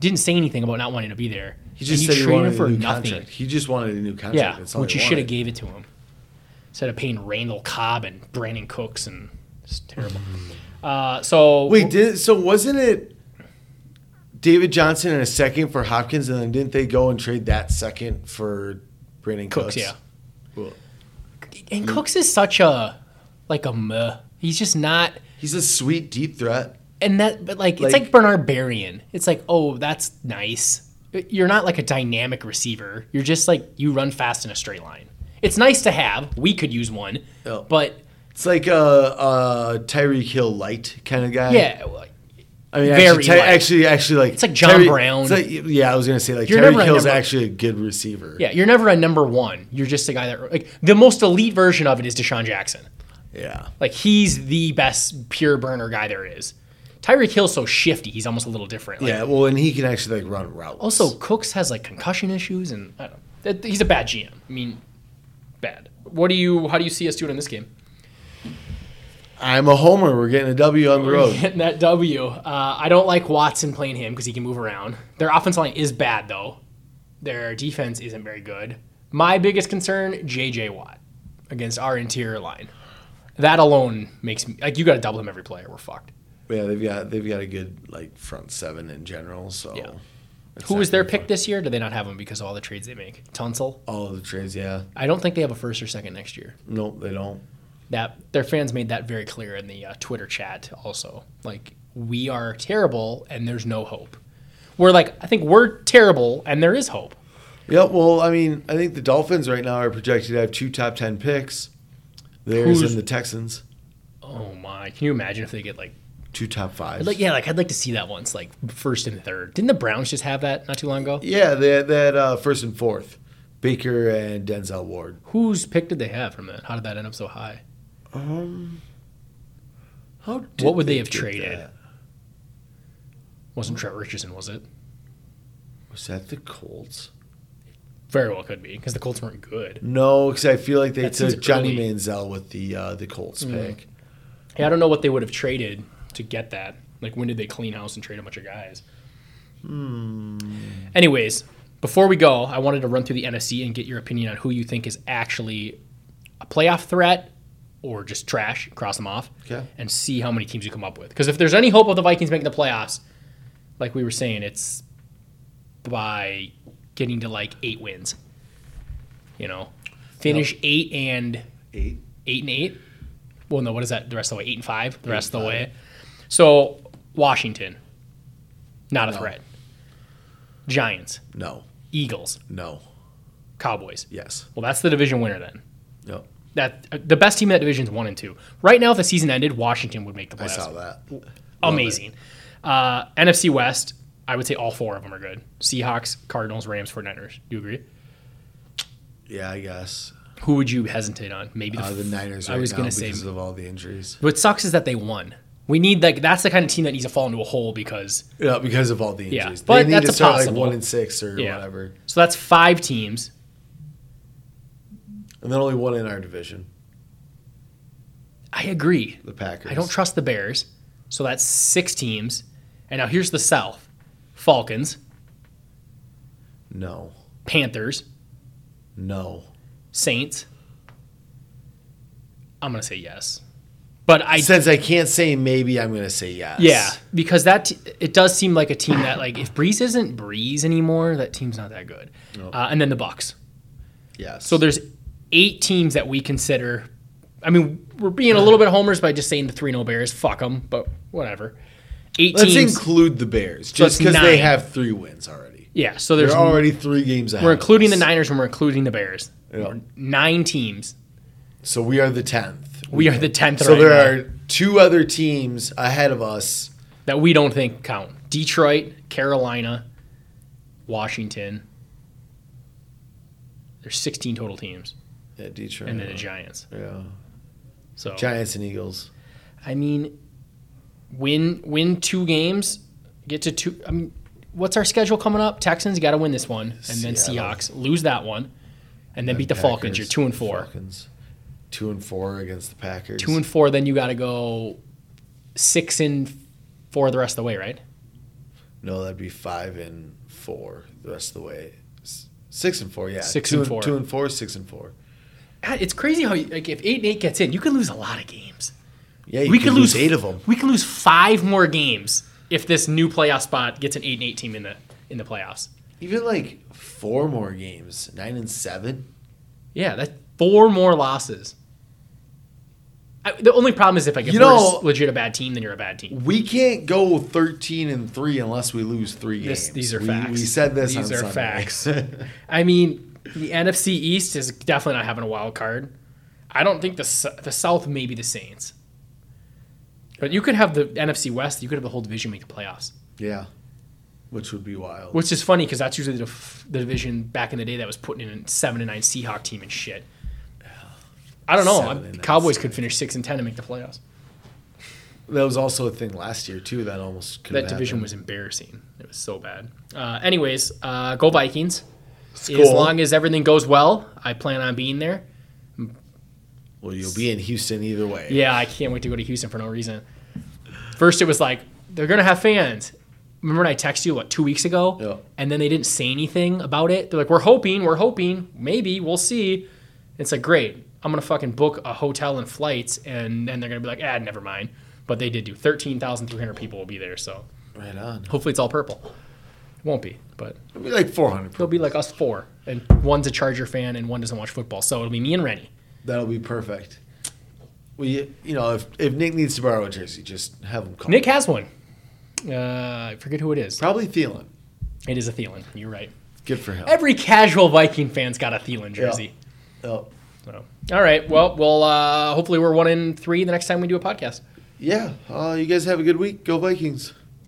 didn't say anything about not wanting to be there. he just said he wanted a new nothing. contract. He just wanted a new contract. Yeah, That's which you should have gave it to him instead of paying Randall Cobb and Brandin Cooks and it's terrible. Uh, so Wait, did so wasn't it David Johnson and a second for Hopkins, and then didn't they go and trade that second for Brandin Cooks, Cooks? yeah. Well, And Cooks is such a like a meh. He's just not. he's a sweet deep threat. And that, but like, Like- it's like Bernard Berrian. It's like, oh, that's nice. You're not like a dynamic receiver. You're just like you run fast in a straight line. It's nice to have. We could use one, Yeah. but It's like a, a Tyreek Hill light kind of guy. yeah, I mean, Very actually, Ty- actually, actually, like It's like John Terry- Brown. it's like- yeah, I was gonna say like You're Terry number- actually a good receiver. Yeah, you're never a number one. You're just a guy that like the most elite version of it is DeSean Jackson. yeah. Like he's the best pure burner guy there is. Tyreek Hill's so shifty. He's almost a little different. Like, Yeah, well, and he can actually like run routes. Also, Cooks has like concussion issues, and I don't. He's a bad GM. I mean, bad. What do you? How do you see us doing in this game? I'm a homer. We're getting a W on the road. Getting that W. Uh, I don't like Watson playing him because he can move around. Their offensive line is bad though. Their defense isn't very good. My biggest concern: J.J. Watt against our interior line. That alone makes me like you got to double him every play. or We're fucked. Yeah, they've got they've got a good like front seven in general. So Yeah. Who was their pick this year? Do they not have him because of all the trades they make? Tunsil. All of the trades, yeah. I don't think they have a first or second next year. Nope, they don't. that their fans made that very clear in the uh, Twitter chat also. Like we are terrible and there's no hope. We're like I think we're terrible and there is hope. Yeah, well, I mean, I think the Dolphins right now are projected to have two top ten picks. There's Who's- and the Texans, Oh my! Can you imagine if they get like two top fives. like yeah like I'd like to see that once like first and third. Didn't the Browns just have that not too long ago? yeah, they they had uh, first and fourth, Baker and Denzel Ward. Whose pick did they have from that? How did that end up so high? Um, How did What would they have traded? that? Wasn't Trent Richardson was it? Was that the Colts? Very well could be because the Colts weren't good. No, because I feel like they That took Johnny early. Manziel with the uh, the Colts Mm. pick. Yeah, I don't know what they would have traded to get that. Like, when did they clean house and trade a bunch of guys? Anyways, before we go, I wanted to run through the NFC and get your opinion on who you think is actually a playoff threat or just trash, cross them off, Okay. and see how many teams you come up with. Because if there's any hope of the Vikings making the playoffs, like we were saying, it's by getting to like eight wins. You know, finish eight and Eight. eight and eight. Well, no, what is that? The rest of the way, eight and five. The rest of the way. So Washington, not a No. threat. Giants, No, Eagles, no, Cowboys. yes, Well, that's the division winner then. no. That uh, the best team in that division is one and two. Right now, if the season ended, Washington would make the playoffs. I saw that. Amazing. Uh, NFC West, I would say all four of them are good. Seahawks, Cardinals, Rams, 49ers. Do you agree? Yeah, I guess Who would you hesitate on? Maybe the, uh, the Niners. I Right was now gonna say because of all the injuries. What sucks is that they won. We need like that's the kind of team that needs to fall into a hole because Yeah, because of all the injuries. Yeah, but they need that's to start possible. like one and six or Yeah. whatever, so that's five teams. and then only one in our division, I agree. the Packers. I don't trust the Bears. So that's six teams. And now here's the South: Falcons, No, Panthers, no. Saints. I'm gonna say yes, but I Since I can't say maybe, I'm going to say yes. yeah because that t- it does seem like a team that like if Brees isn't Brees anymore, that team's not that good. Uh, and then the Bucks. Yes. So there's eight teams that we consider. I mean, we're being a little bit homers by just saying the three no Bears. Fuck them, but whatever. 8 let's teams. include the Bears just because they have three wins already. yeah, so there's They're already three games ahead. we're including the. Niners and we're including the Bears. Yeah. Nine teams. So we are the tenth. We are the tenth. So right there now are two other teams ahead of us. that we don't think count: Detroit, Carolina, Washington. There's 16 total teams, Yeah, Detroit. and then the Giants. yeah. So Giants and Eagles. I mean, win win two games, get to two. I mean, what's our schedule coming up? Texans got to win this one, and then Seattle. Seahawks lose that one, and then beat the Falcons. You're two and four. Falcons. Two and four against the Packers. Two and four. Then you got to go six and four the rest of the way, right? No, that'd be five and four the rest of the way. Six and four, yeah. Six two and four. Two and four, six and four. God, It's crazy how you, like if eight and eight gets in, you could lose a lot of games. Yeah, you we could could lose lose eight of them. We could lose five more games if this new playoff spot gets an eight and eight team in the in the playoffs. Even like four more games, nine and seven. Yeah, that's four more losses. I, the only problem is if like if You know- legit a bad team, then you're a bad team. We can't go thirteen and three unless we lose three This, games. these are we, facts. We said this. These on are Sunday. facts. I mean, the NFC East is definitely not having a wild card. I don't think the the South may be the Saints. But you could have the NFC West. You could have the whole division make the playoffs, Yeah, which would be wild. which is funny because that's usually the, the division back in the day that was putting in a seven and nine Seahawk team and shit. I don't know. Seven I'm- and nine Cowboys could finish six and ten and make the playoffs. That was also a thing last year too. That almost could That have division happened. was embarrassing. It was so bad. Uh, anyways, uh, go Vikings. As long as everything goes well, I plan on being there. Well, you'll be in Houston either way. Yeah, I can't wait to go to Houston for no reason. First, it was like they're gonna have fans. Remember when I texted you what two weeks ago? Yeah. And then they didn't say anything about it. They're like, "We're hoping, we're hoping, maybe we'll see." It's like, great. I'm gonna fucking book a hotel and flights, and then they're gonna be like, "Ah, never mind." But they did do thirteen thousand three hundred people will be there, so Right on. hopefully it's all purple. It won't be, but It'll be like 400. it'll be like us four, and one's a Charger fan and one doesn't watch football, so it'll be me and Rennie. That'll be perfect. We, you know, if, if Nick needs to borrow a jersey, just have him call. Nick has one. Uh, I forget who it is. probably Thielen. It is a Thielen. You're right. Good for him. Every casual Viking fan's got a Thielen jersey. Oh, So. All right. Well, we'll uh, hopefully we're one in three the next time we do a podcast. yeah. Uh, you guys have a good week. Go Vikings.